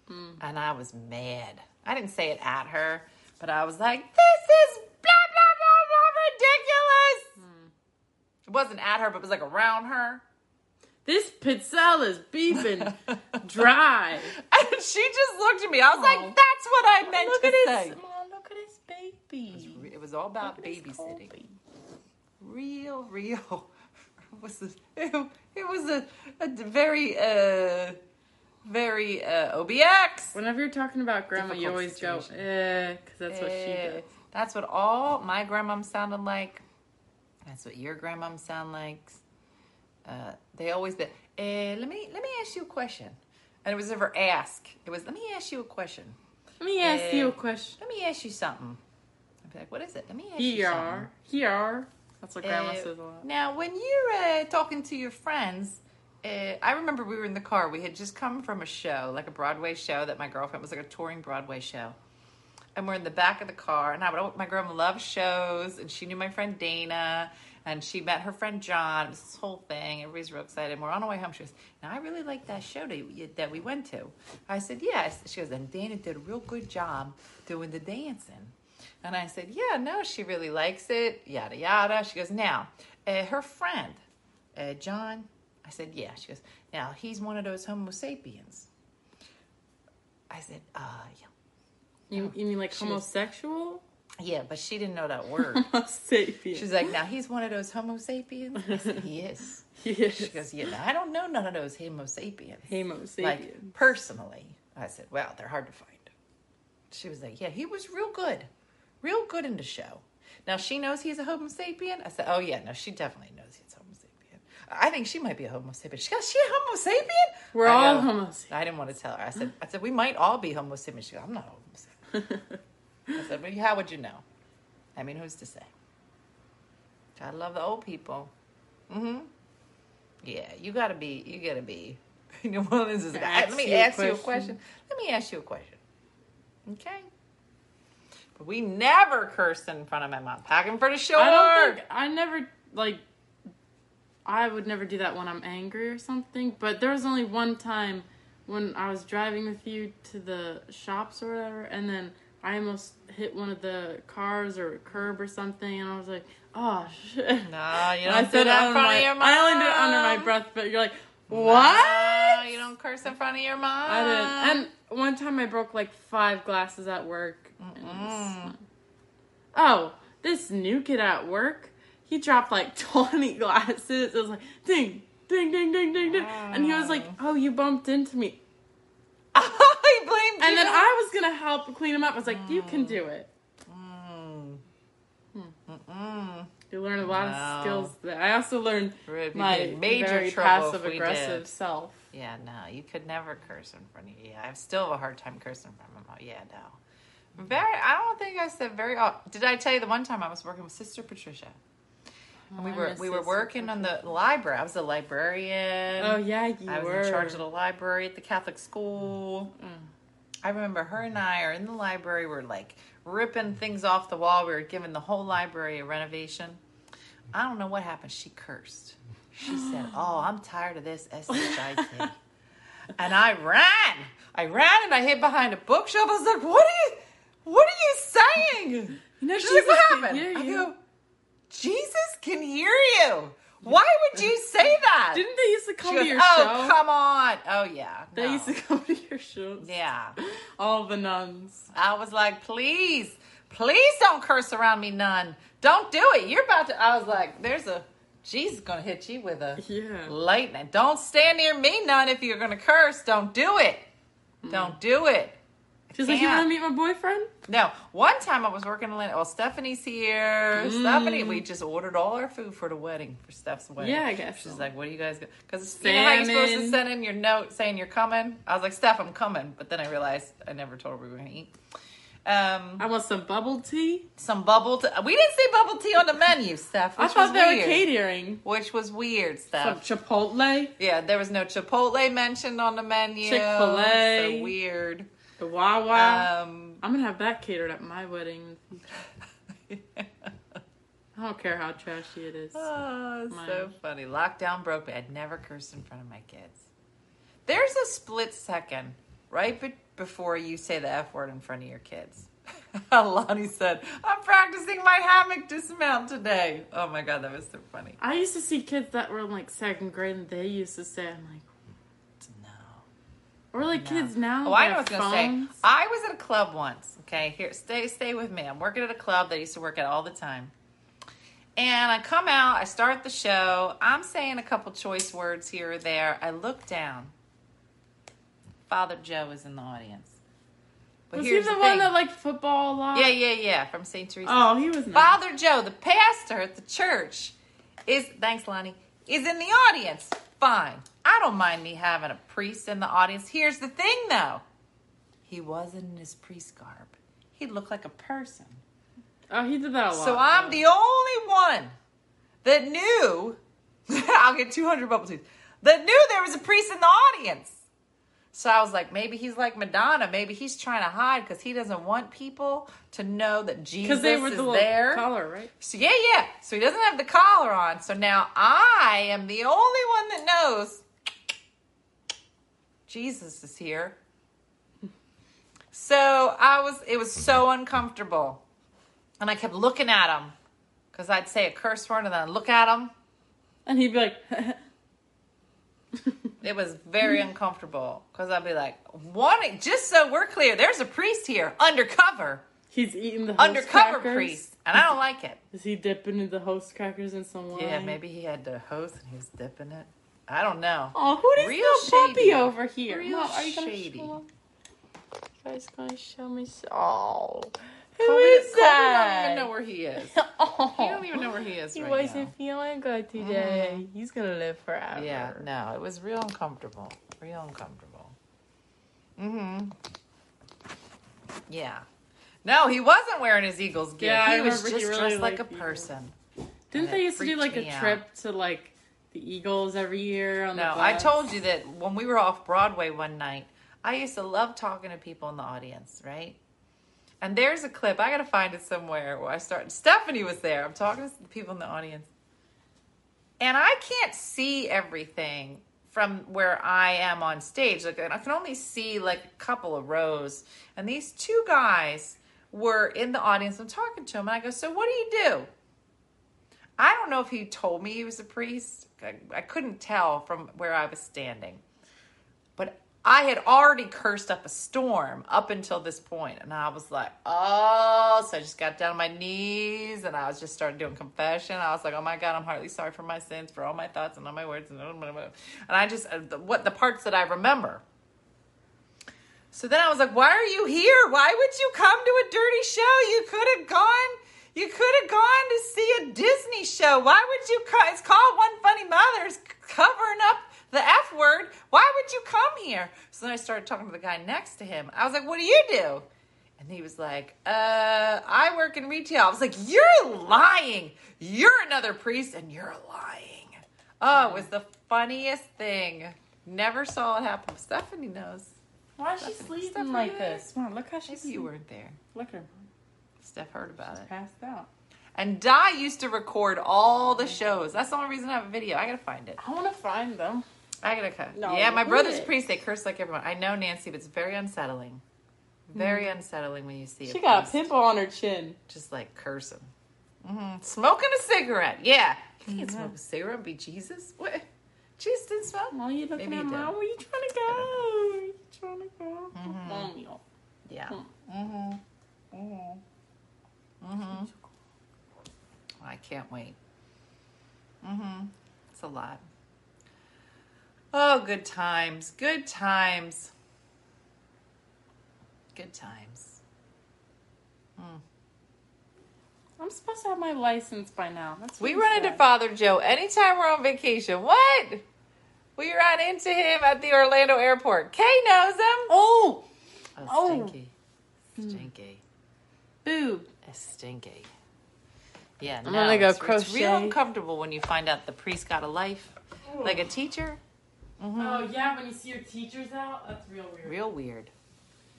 Speaker 4: Hmm.
Speaker 1: And I was mad. I didn't say it at her, but I was like, this is blah, blah, blah, blah, ridiculous.
Speaker 4: It
Speaker 1: wasn't at her, but it was like around her.
Speaker 4: This pizzella's beefing dry.
Speaker 1: And she just looked at me. I was like, that's what I meant
Speaker 4: look
Speaker 1: to
Speaker 4: at his
Speaker 1: say.
Speaker 4: mom. Look at his baby.
Speaker 1: It was all about
Speaker 4: Look at his
Speaker 1: babysitting. Real, real. It was a, it, it was a, a very, uh, very uh, OBX.
Speaker 4: Whenever you're talking about grandma, you
Speaker 1: Difficult
Speaker 4: always go,
Speaker 1: situation.
Speaker 4: eh, because that's what she
Speaker 1: Eh,
Speaker 4: does.
Speaker 1: That's what all my grandmoms sounded like. That's what your grandmoms sound like. Uh, they always be, eh, let me let me ask you a question. And it was never ask. It was let me ask you a question.
Speaker 4: Let me ask you a
Speaker 1: Eh,
Speaker 4: question.
Speaker 1: Let me ask you something. I'd be like, what is it? Let me ask you
Speaker 4: Here,
Speaker 1: something.
Speaker 4: here. That's what grandma
Speaker 1: Uh,
Speaker 4: says a lot.
Speaker 1: Now, when you're uh, talking to your friends, uh, I remember we were in the car. We had just come from a show, like a Broadway show that my girlfriend was like a touring Broadway show. And we're in the back of the car, and I would, my grandma loves shows, and she knew my friend Dana, and she met her friend John. This whole thing. Everybody's real excited. And we're on our way home. She goes, "Now I really like that show that, that we went to." I said, "Yes." She goes, "And Dana did a real good job doing the dancing." And I said, Yeah, no, she really likes it, yada, yada. She goes, Now, uh, her friend, uh, John, I said, Yeah. She goes, Now, he's one of those Homo sapiens. I said, Uh, yeah.
Speaker 4: You, you mean like
Speaker 1: She
Speaker 4: homosexual?
Speaker 1: Yeah, but she didn't know that word.
Speaker 4: Homo sapien.
Speaker 1: She's like, Now, he's one of those Homo sapiens? I said, He
Speaker 4: yes.
Speaker 1: She goes, Yeah, I don't know none of those Homo sapiens.
Speaker 4: Homo sapien.
Speaker 1: Like, personally. I said, Well, they're hard to find. She was like, Yeah, he was real good. Real good in the show. Now she knows he's a Homo sapien. I said, Oh yeah, no, she definitely knows he's a Homo sapien. I think she might be a Homo sapien. She goes, She a Homo sapien?
Speaker 4: We're
Speaker 1: I
Speaker 4: all
Speaker 1: go,
Speaker 4: Homo sapien.
Speaker 1: I didn't want to tell her. I said, I said, we might all be Homo sapien. She goes, I'm not Homo sapien. I said, Well, how would you know? I mean, who's to say? Gotta love the old people. Mm-hmm. Yeah, you gotta be. You gotta be. You know, one is. Let me
Speaker 4: you a
Speaker 1: ask you a
Speaker 4: question.
Speaker 1: question. Let me ask you a question. Okay. But we never cursed in front of my mom. Packing for the shore.
Speaker 4: I don't think I never like. I would never do that when I'm angry or something. But there was only one time when I was driving with you to the shops or whatever, and then I almost hit one of the cars or a curb or something, and I was like, "Oh shit!"
Speaker 1: No, you don't
Speaker 4: I
Speaker 1: do
Speaker 4: said
Speaker 1: that in front
Speaker 4: my,
Speaker 1: of your mom.
Speaker 4: I only did it under my breath, but you're like, "What?"
Speaker 1: No, you don't curse in front of your mom.
Speaker 4: I didn't. And one time I broke like five glasses at work. was- Oh, this new kid at work, he dropped like 20 glasses. It was like ding, ding, ding, ding, ding, ding. And he was like, Oh, you bumped into me.
Speaker 1: Blamed you.
Speaker 4: And then I was going to help clean him up. I was like, You can do it.
Speaker 1: Mm.
Speaker 4: You learn a lot
Speaker 1: No.
Speaker 4: of skills there. I also learned my
Speaker 1: major
Speaker 4: passive aggressive self.
Speaker 1: Yeah, no, you could never curse in front of you. Yeah, I still have a hard time cursing in front of my mom. Yeah, no. Very, I don't think I said very. Oh, did I tell you the one time I was working with Sister Patricia? And we
Speaker 4: Oh,
Speaker 1: were we were working on the library. I was a librarian.
Speaker 4: Oh, yeah, you
Speaker 1: I was
Speaker 4: were.
Speaker 1: in charge of the library at the Catholic school.
Speaker 4: Mm.
Speaker 1: I remember her and I are in the library. We're like ripping things off the wall. We were giving the whole library a renovation. I don't know what happened. She cursed. She said, "Oh, I'm tired of this shit." And I ran. I ran and I hid behind a bookshelf. I was like, "What are you? What are you saying?"
Speaker 4: You know,
Speaker 1: She's like, "What happened?" I go, "Jesus can hear you. Why would you say that?"
Speaker 4: Didn't they used to come
Speaker 1: goes,
Speaker 4: to your
Speaker 1: oh,
Speaker 4: show?
Speaker 1: come on. Oh, yeah.
Speaker 4: They
Speaker 1: no.
Speaker 4: used to come to your shows.
Speaker 1: Yeah.
Speaker 4: All the nuns.
Speaker 1: I was like, please, please don't curse around me, nun. Don't do it. You're about to. I was like, there's a. Jesus gonna hit you with a
Speaker 4: Yeah.
Speaker 1: lightning. Don't stand near me, nun. If you're gonna curse, don't do it. Don't do it.
Speaker 4: She's like, you want to meet my boyfriend?
Speaker 1: No, one time I was working in Atlanta. Well, Stephanie's here. Stephanie, we just ordered all our food for the wedding, for Steph's wedding.
Speaker 4: Yeah, I guess
Speaker 1: She's
Speaker 4: so.
Speaker 1: like, what do you guys go? Because you know how you're supposed to send in your note saying you're coming? I was like, Steph, I'm coming. But then I realized I never told her we were going to eat. Um,
Speaker 4: I want some bubble tea.
Speaker 1: some bubble tea. We didn't see bubble tea on the menu, Steph,
Speaker 4: I thought
Speaker 1: was
Speaker 4: they were
Speaker 1: weird.
Speaker 4: catering.
Speaker 1: Which was weird,
Speaker 4: Some
Speaker 1: Steph.
Speaker 4: Chipotle,
Speaker 1: yeah, there was no Chipotle mentioned on the menu.
Speaker 4: Chick-fil-A.
Speaker 1: So weird.
Speaker 4: The Wawa.
Speaker 1: Um,
Speaker 4: I'm gonna have that catered at my wedding. I don't care how trashy it is.
Speaker 1: Oh,
Speaker 4: Mine.
Speaker 1: so funny. Lockdown broke me. I'd never cursed in front of my kids. There's a split second right be- before you say the F word in front of your kids. Lonnie said, I'm practicing my hammock dismount today. Oh my god, that was so funny.
Speaker 4: I used to see kids that were in like second grade and they used to say, I'm like. Or like kids now.
Speaker 1: Oh, I know what I was gonna say. I was at a club once. Okay, here, stay, stay with me. I'm working at a club that I used to work at all the time. And I come out, I start the show. I'm saying a couple choice words here or there. I look down. Father Joe is in the audience. But
Speaker 4: Was he the,
Speaker 1: the,
Speaker 4: one that liked football a lot?
Speaker 1: yeah, yeah, yeah, from St. Teresa.
Speaker 4: Oh, he was nice.
Speaker 1: Father Joe, the pastor at the church, is thanks, Lonnie, is in the audience. Fine. I don't mind me having a priest in the audience. Here's the thing though. He wasn't in his priest garb. He looked like a person.
Speaker 4: Oh, he did that a lot.
Speaker 1: So I'm the only one that knew I'll get 200 bubble teas. That knew there was a priest in the audience. So I was like, maybe he's like Madonna. Maybe he's trying to hide because he doesn't want people to know that Jesus
Speaker 4: they were
Speaker 1: is
Speaker 4: the
Speaker 1: there.
Speaker 4: collar, right?
Speaker 1: So yeah, yeah. So he doesn't have the collar on. So now I am the only one that knows Jesus is here. So I was it was so mm-hmm. uncomfortable. And I kept looking at him. Because I'd say a curse word and then I'd look at him.
Speaker 4: And he'd be like,
Speaker 1: It was very uncomfortable. Because I'd be like, wanting just so we're clear, there's a priest here, undercover.
Speaker 4: he's eating the host
Speaker 1: Undercover
Speaker 4: crackers.
Speaker 1: priest. And I don't like it.
Speaker 4: Is he dipping in the host crackers in some wine?
Speaker 1: Yeah, maybe he had the host and he was dipping it. I don't know.
Speaker 4: Oh, who is
Speaker 1: Real
Speaker 4: the puppy over here?
Speaker 1: Real
Speaker 4: Mom, are you gonna
Speaker 1: shady.
Speaker 4: show? You guys gonna show me? So- oh, who
Speaker 1: Colby-
Speaker 4: is
Speaker 1: Colby
Speaker 4: that?
Speaker 1: don't even know where he is.
Speaker 4: oh,
Speaker 1: He don't even know where he is
Speaker 4: He
Speaker 1: right
Speaker 4: wasn't
Speaker 1: now. Mm-hmm.
Speaker 4: feeling good today. He's gonna live forever.
Speaker 1: Yeah, no, it was real uncomfortable. Real uncomfortable. Mm-hmm. Yeah. No, he wasn't wearing his Eagles gear.
Speaker 4: Yeah, I
Speaker 1: he was just
Speaker 4: he really
Speaker 1: dressed like a person.
Speaker 4: Didn't they used to do like a
Speaker 1: me out.
Speaker 4: trip to like the Eagles every year on
Speaker 1: No? I told you that when we were off Broadway one night, I used to love talking to people in the audience, right? And there's a clip, I gotta find it somewhere where I started. Stephanie was there. I'm talking to people in the audience. And I can't see everything from where I am on stage. Like I can only see like a couple of rows. And these two guys were in the audience. I'm talking to them, and I go, "So what do you do?" I don't know if he told me he was a priest. I, couldn't tell from where I was standing. But I had already cursed up a storm up until this point, and I was like, "Oh!" So I just got down on my knees, and I was just started doing confession. I was like, "Oh my God, I'm heartily sorry for my sins, for all my thoughts and all my words." And and I just uh, what the parts that I remember. So then I was like, "Why are you here? Why would you come to a dirty show? You could have gone." You could have gone to see a Disney show. Why would you come? It's called One Funny Mother's covering up the F word. Why would you come here? So then I started talking to the guy next to him. I was like, What do you do? And he was like, Uh, I work in retail. I was like, You're lying. You're another priest and you're lying. Oh, it was the funniest thing. Never saw it happen. Stephanie knows.
Speaker 4: Why is she sleeping
Speaker 1: stuff
Speaker 4: like this? Come on, look how she's
Speaker 1: Maybe you weren't there.
Speaker 4: Look at her.
Speaker 1: Steph heard about it.
Speaker 4: Passed out.
Speaker 1: And Di used to record all the shows. That's the only reason I have a video. I gotta find it.
Speaker 4: I want to find them.
Speaker 1: I gotta cut.
Speaker 4: No,
Speaker 1: yeah, my brother's
Speaker 4: did?
Speaker 1: priest. They curse like everyone. I know Nancy, but it's very unsettling. Very unsettling when you see.
Speaker 4: She
Speaker 1: a
Speaker 4: got a pimple on her chin.
Speaker 1: just like cursing, hmm smoking a cigarette. Yeah, you
Speaker 4: Mm-hmm.
Speaker 1: can't smoke a cigarette. and Be Jesus. What? Jesus didn't smoke.
Speaker 4: You looking
Speaker 1: Maybe
Speaker 4: at mom? Where you trying to go? Where you trying to go?
Speaker 1: Mm-hmm. Yeah.
Speaker 4: Hmm.
Speaker 1: Mm-hmm. Mm-hmm. Mm-hmm. I can't wait. Mm-hmm. It's a lot. Oh, good times. Good times. Good times.
Speaker 4: I'm supposed to have my license by now. That's
Speaker 1: We run into. Father Joe anytime we're on vacation. What? We run into him at the Orlando airport. Kay knows him.
Speaker 4: Oh,
Speaker 1: Oh,
Speaker 4: Oh.
Speaker 1: stinky. Stinky.
Speaker 4: boo.
Speaker 1: It's stinky. Yeah,
Speaker 4: I'm
Speaker 1: no,
Speaker 4: gonna go
Speaker 1: it's, it's real uncomfortable when you find out the priest got a life, like a teacher. Mm-hmm.
Speaker 4: Oh yeah, when you see your teachers out, that's real weird.
Speaker 1: Real weird.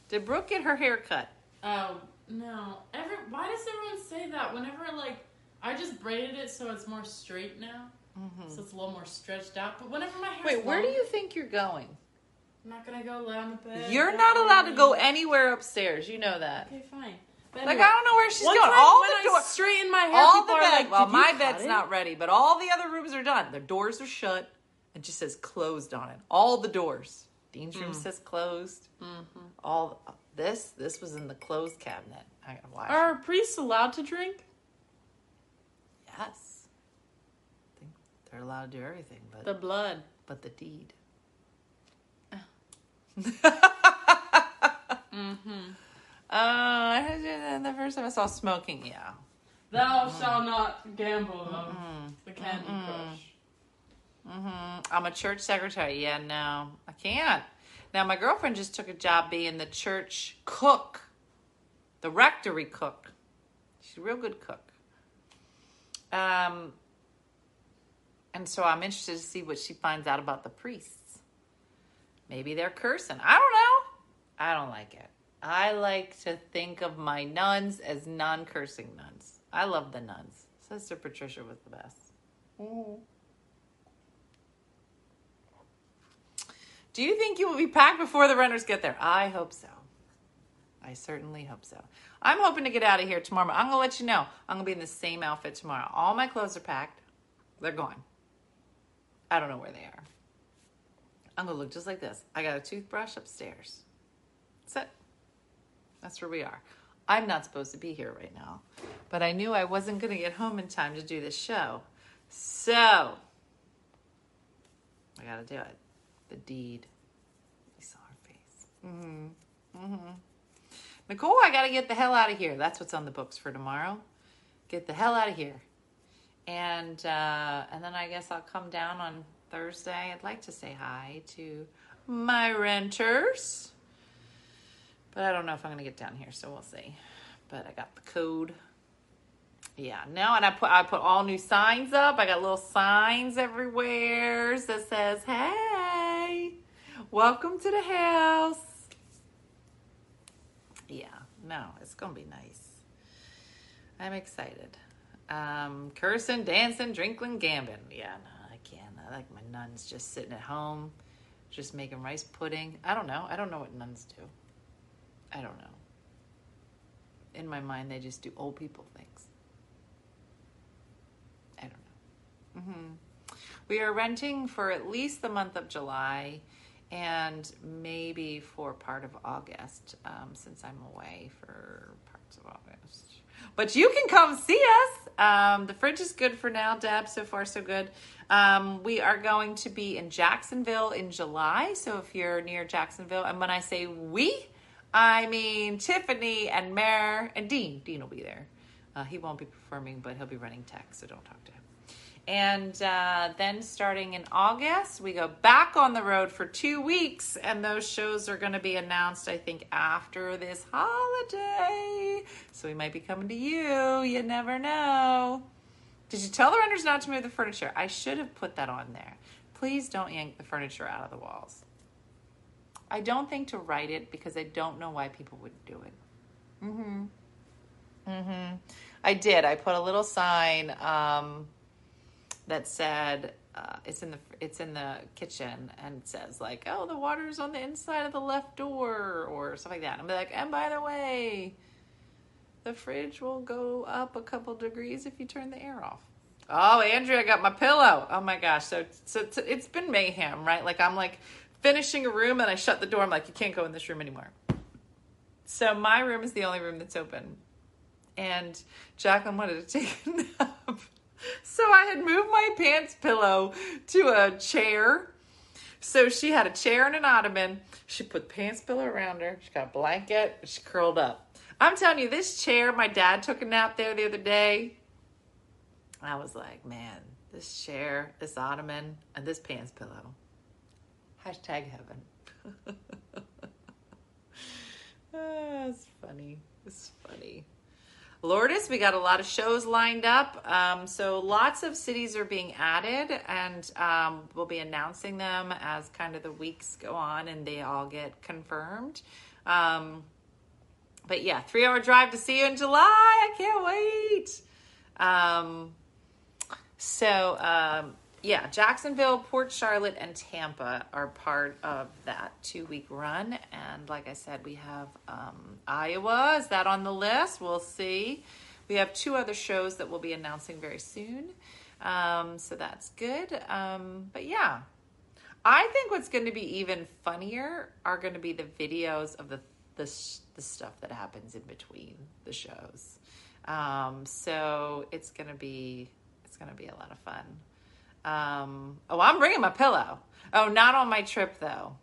Speaker 1: Did Brooke get her hair cut?
Speaker 4: Oh no! Every why does everyone say that? Whenever like I just braided it so it's more straight now, mm-hmm. so it's a little more stretched out. But whenever my hair
Speaker 1: Wait, where do you think you're going?
Speaker 4: I'm not gonna go lay on the bed.
Speaker 1: You're
Speaker 4: don't
Speaker 1: not allowed to go anywhere upstairs. You know that.
Speaker 4: Okay, fine.
Speaker 1: Like I don't know where she's
Speaker 4: One
Speaker 1: going. All
Speaker 4: when
Speaker 1: the doors,
Speaker 4: straighten my hair,
Speaker 1: all the bed.
Speaker 4: like,
Speaker 1: well, my bed's
Speaker 4: it?"
Speaker 1: not ready, but all the other rooms are done. The doors are shut. It just says closed on it. All the doors. Dean's room says closed.
Speaker 4: Mm-hmm.
Speaker 1: All this. This was in the closed cabinet. I gotta watch.
Speaker 4: Are priests allowed to drink?
Speaker 1: Yes. I think they're allowed to do everything, but
Speaker 4: The blood.
Speaker 1: but the deed.
Speaker 4: Mm-hmm.
Speaker 1: Uh, the first time I saw smoking, yeah.
Speaker 4: Thou shalt not gamble of the Candy Crush.
Speaker 1: hmm I'm a church secretary. Yeah, no, I can't. Now, my girlfriend just took a job being the church cook, the rectory cook. She's a real good cook. Um, and so I'm interested to see what she finds out about the priests. Maybe they're cursing. I don't know. I don't like it. I like to think of my nuns as non cursing nuns. I love the nuns. Sister Patricia was the best. Mm. Do you think you will be packed before the runners get there? I hope so. I certainly hope so. I'm hoping to get out of here tomorrow. I'm gonna let you know. I'm gonna be in the same outfit tomorrow. All my clothes are packed. They're gone. I don't know where they are. I'm gonna look just like this. I got a toothbrush upstairs. That's it. That's where we are. I'm not supposed to be here right now, but I knew I wasn't gonna get home in time to do this show. So I gotta do it. The deed. You saw her face. Mm-hmm. Mm-hmm. Nicole, I gotta get the hell out of here. That's what's on the books for tomorrow. Get the hell out of here. And uh, and then I guess I'll come down on Thursday. I'd like to say hi to my renters. But I don't know if I'm gonna get down here, so we'll see. But I got the code. Yeah, no, and I put I put all new signs up. I got little signs everywhere that says, "Hey, welcome to the house." Yeah, no, it's gonna be nice. I'm excited. Um, cursing, dancing, drinking, gambling. Yeah, no, I can't. I like my nuns just sitting at home, just making rice pudding. I don't know. I don't know what nuns do. I don't know. In my mind, they just do old people things. I don't know. hmm We are renting for at least the month of July and maybe for part of August um, since I'm away for parts of August. But you can come see us. Um, the fridge is good for now, Deb. So far, so good. Um, we are going to be in Jacksonville in July. So if you're near Jacksonville, and when I say we, I mean Tiffany and Mare and Dean. Dean will be there. Uh, he won't be performing, but he'll be running tech, so don't talk to him. And uh, then starting in August, we go back on the road for two weeks, and those shows are going to be announced, I think, after this holiday. So we might be coming to you. You never know. Did you tell the renters not to move the furniture? I should have put that on there. Please don't yank the furniture out of the walls. I don't think to write it because I don't know why people would do it. Mm-hmm. Mm-hmm. I did. I put a little sign um, that said uh, it's in the it's in the kitchen and it says like, "Oh, the water's on the inside of the left door" or stuff like that. And I'm like, and by the way, the fridge will go up a couple degrees if you turn the air off. Oh, Andrea I got my pillow. Oh my gosh. So, so it's been mayhem, right? Like I'm like finishing a room and I shut the door. I'm like, you can't go in this room anymore. So my room is the only room that's open. And Jacqueline wanted to take a nap. So I had moved my pants pillow to a chair. So she had a chair and an ottoman. She put the pants pillow around her. She got a blanket. She curled up. I'm telling you, this chair, my dad took a nap there the other day. I was like, man, this chair, this ottoman, and this pants pillow. Hashtag heaven. Ah, it's funny. It's funny. Lourdes, we got a lot of shows lined up. Um, so lots of cities are being added, and um, we'll be announcing them as kind of the weeks go on and they all get confirmed. Um, but yeah, three hour drive to see you in July. I can't wait. Um, so um, yeah, Jacksonville, Port Charlotte, and Tampa are part of that two week run. And like I said, we have um, Iowa. Is that on the list? We'll see. We have two other shows that we'll be announcing very soon. Um, so that's good. Um, but yeah, I think what's going to be even funnier are going to be the videos of the the, the stuff that happens in between the shows. Um, so it's going to be it's going to be a lot of fun. Um, oh, I'm bringing my pillow. Oh, not on my trip though.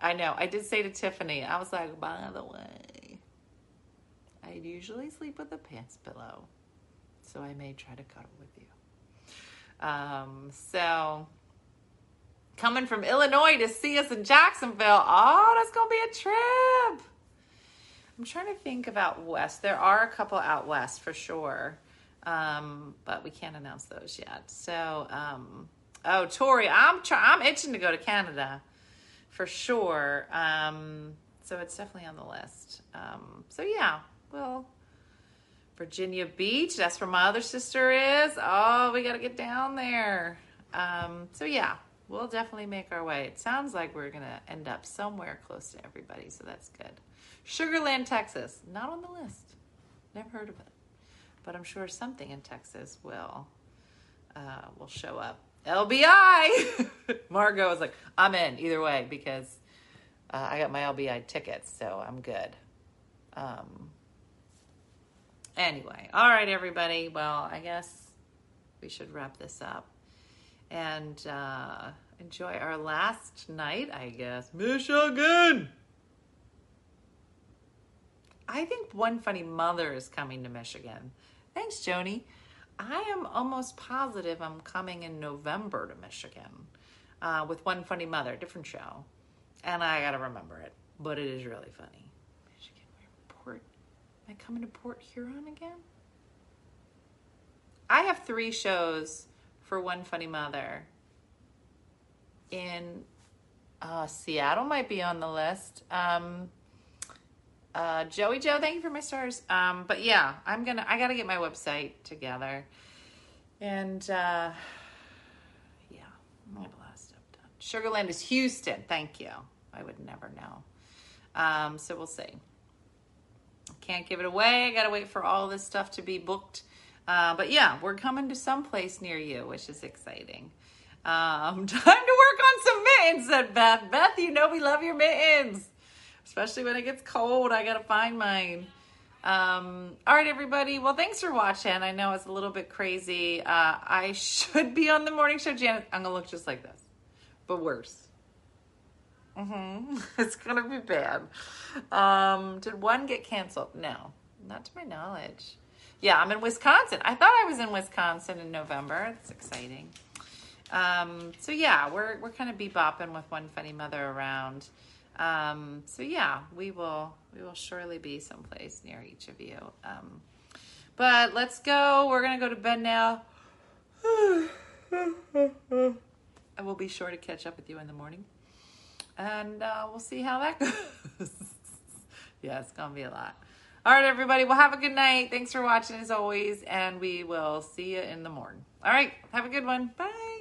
Speaker 1: I know. I did say to Tiffany, I was like, by the way, I usually sleep with a pants pillow, so I may try to cuddle with you. Um, so coming from Illinois to see us in Jacksonville. Oh, that's gonna be a trip. I'm trying to think about west. There are a couple out west for sure, um, but we can't announce those yet. So, um, oh, Tori, I'm try- I'm itching to go to Canada for sure. Um, so it's definitely on the list. Um, so yeah, well, Virginia Beach. That's where my other sister is. Oh, we got to get down there. Um, so yeah, we'll definitely make our way. It sounds like we're gonna end up somewhere close to everybody, so that's good. Sugarland, Texas, not on the list. Never heard of it, but I'm sure something in Texas will uh, will show up. LBI. Margot was like, I'm in either way because uh, I got my LBI tickets, so I'm good. Um, anyway, all right, everybody. Well, I guess we should wrap this up and uh, enjoy our last night, I guess. Michigan! I think One Funny Mother is coming to Michigan. Thanks, Joni. I am almost positive I'm coming in November to Michigan uh, with One Funny Mother, different show. And I got to remember it, but it is really funny. Michigan, where Port? Am I coming to Port Huron again? I have three shows for One Funny Mother. In uh, Seattle might be on the list. Um, uh, Joey Joe, thank you for my stars. Um, but yeah, I'm gonna. I gotta get my website together, and uh, yeah, I have a lot of stuff done. Sugarland is Houston. Thank you. I would never know. Um, so we'll see. Can't give it away. I gotta wait for all this stuff to be booked. Uh, but yeah, we're coming to some place near you, which is exciting. Um, time to work on some mittens, said Beth. Beth, you know we love your mittens, especially when it gets cold. I gotta find mine. Um, all right, everybody. Well, thanks for watching. I know it's a little bit crazy. Uh, I should be on the morning show, Janet. I'm gonna look just like this, but worse. hmm It's gonna be bad. Um, did one get canceled? No, not to my knowledge. Yeah, I'm in Wisconsin. I thought I was in Wisconsin in November. That's exciting. Um, so yeah, we're we're kind of bebopping with one funny mother around. Um, so yeah, we will we will surely be someplace near each of you. Um, but let's go. We're gonna go to bed now. I will be sure to catch up with you in the morning, and uh, we'll see how that goes. yeah, it's gonna be a lot. All right, everybody. Well, have a good night. Thanks for watching as always, and we will see you in the morning. All right, have a good one. Bye.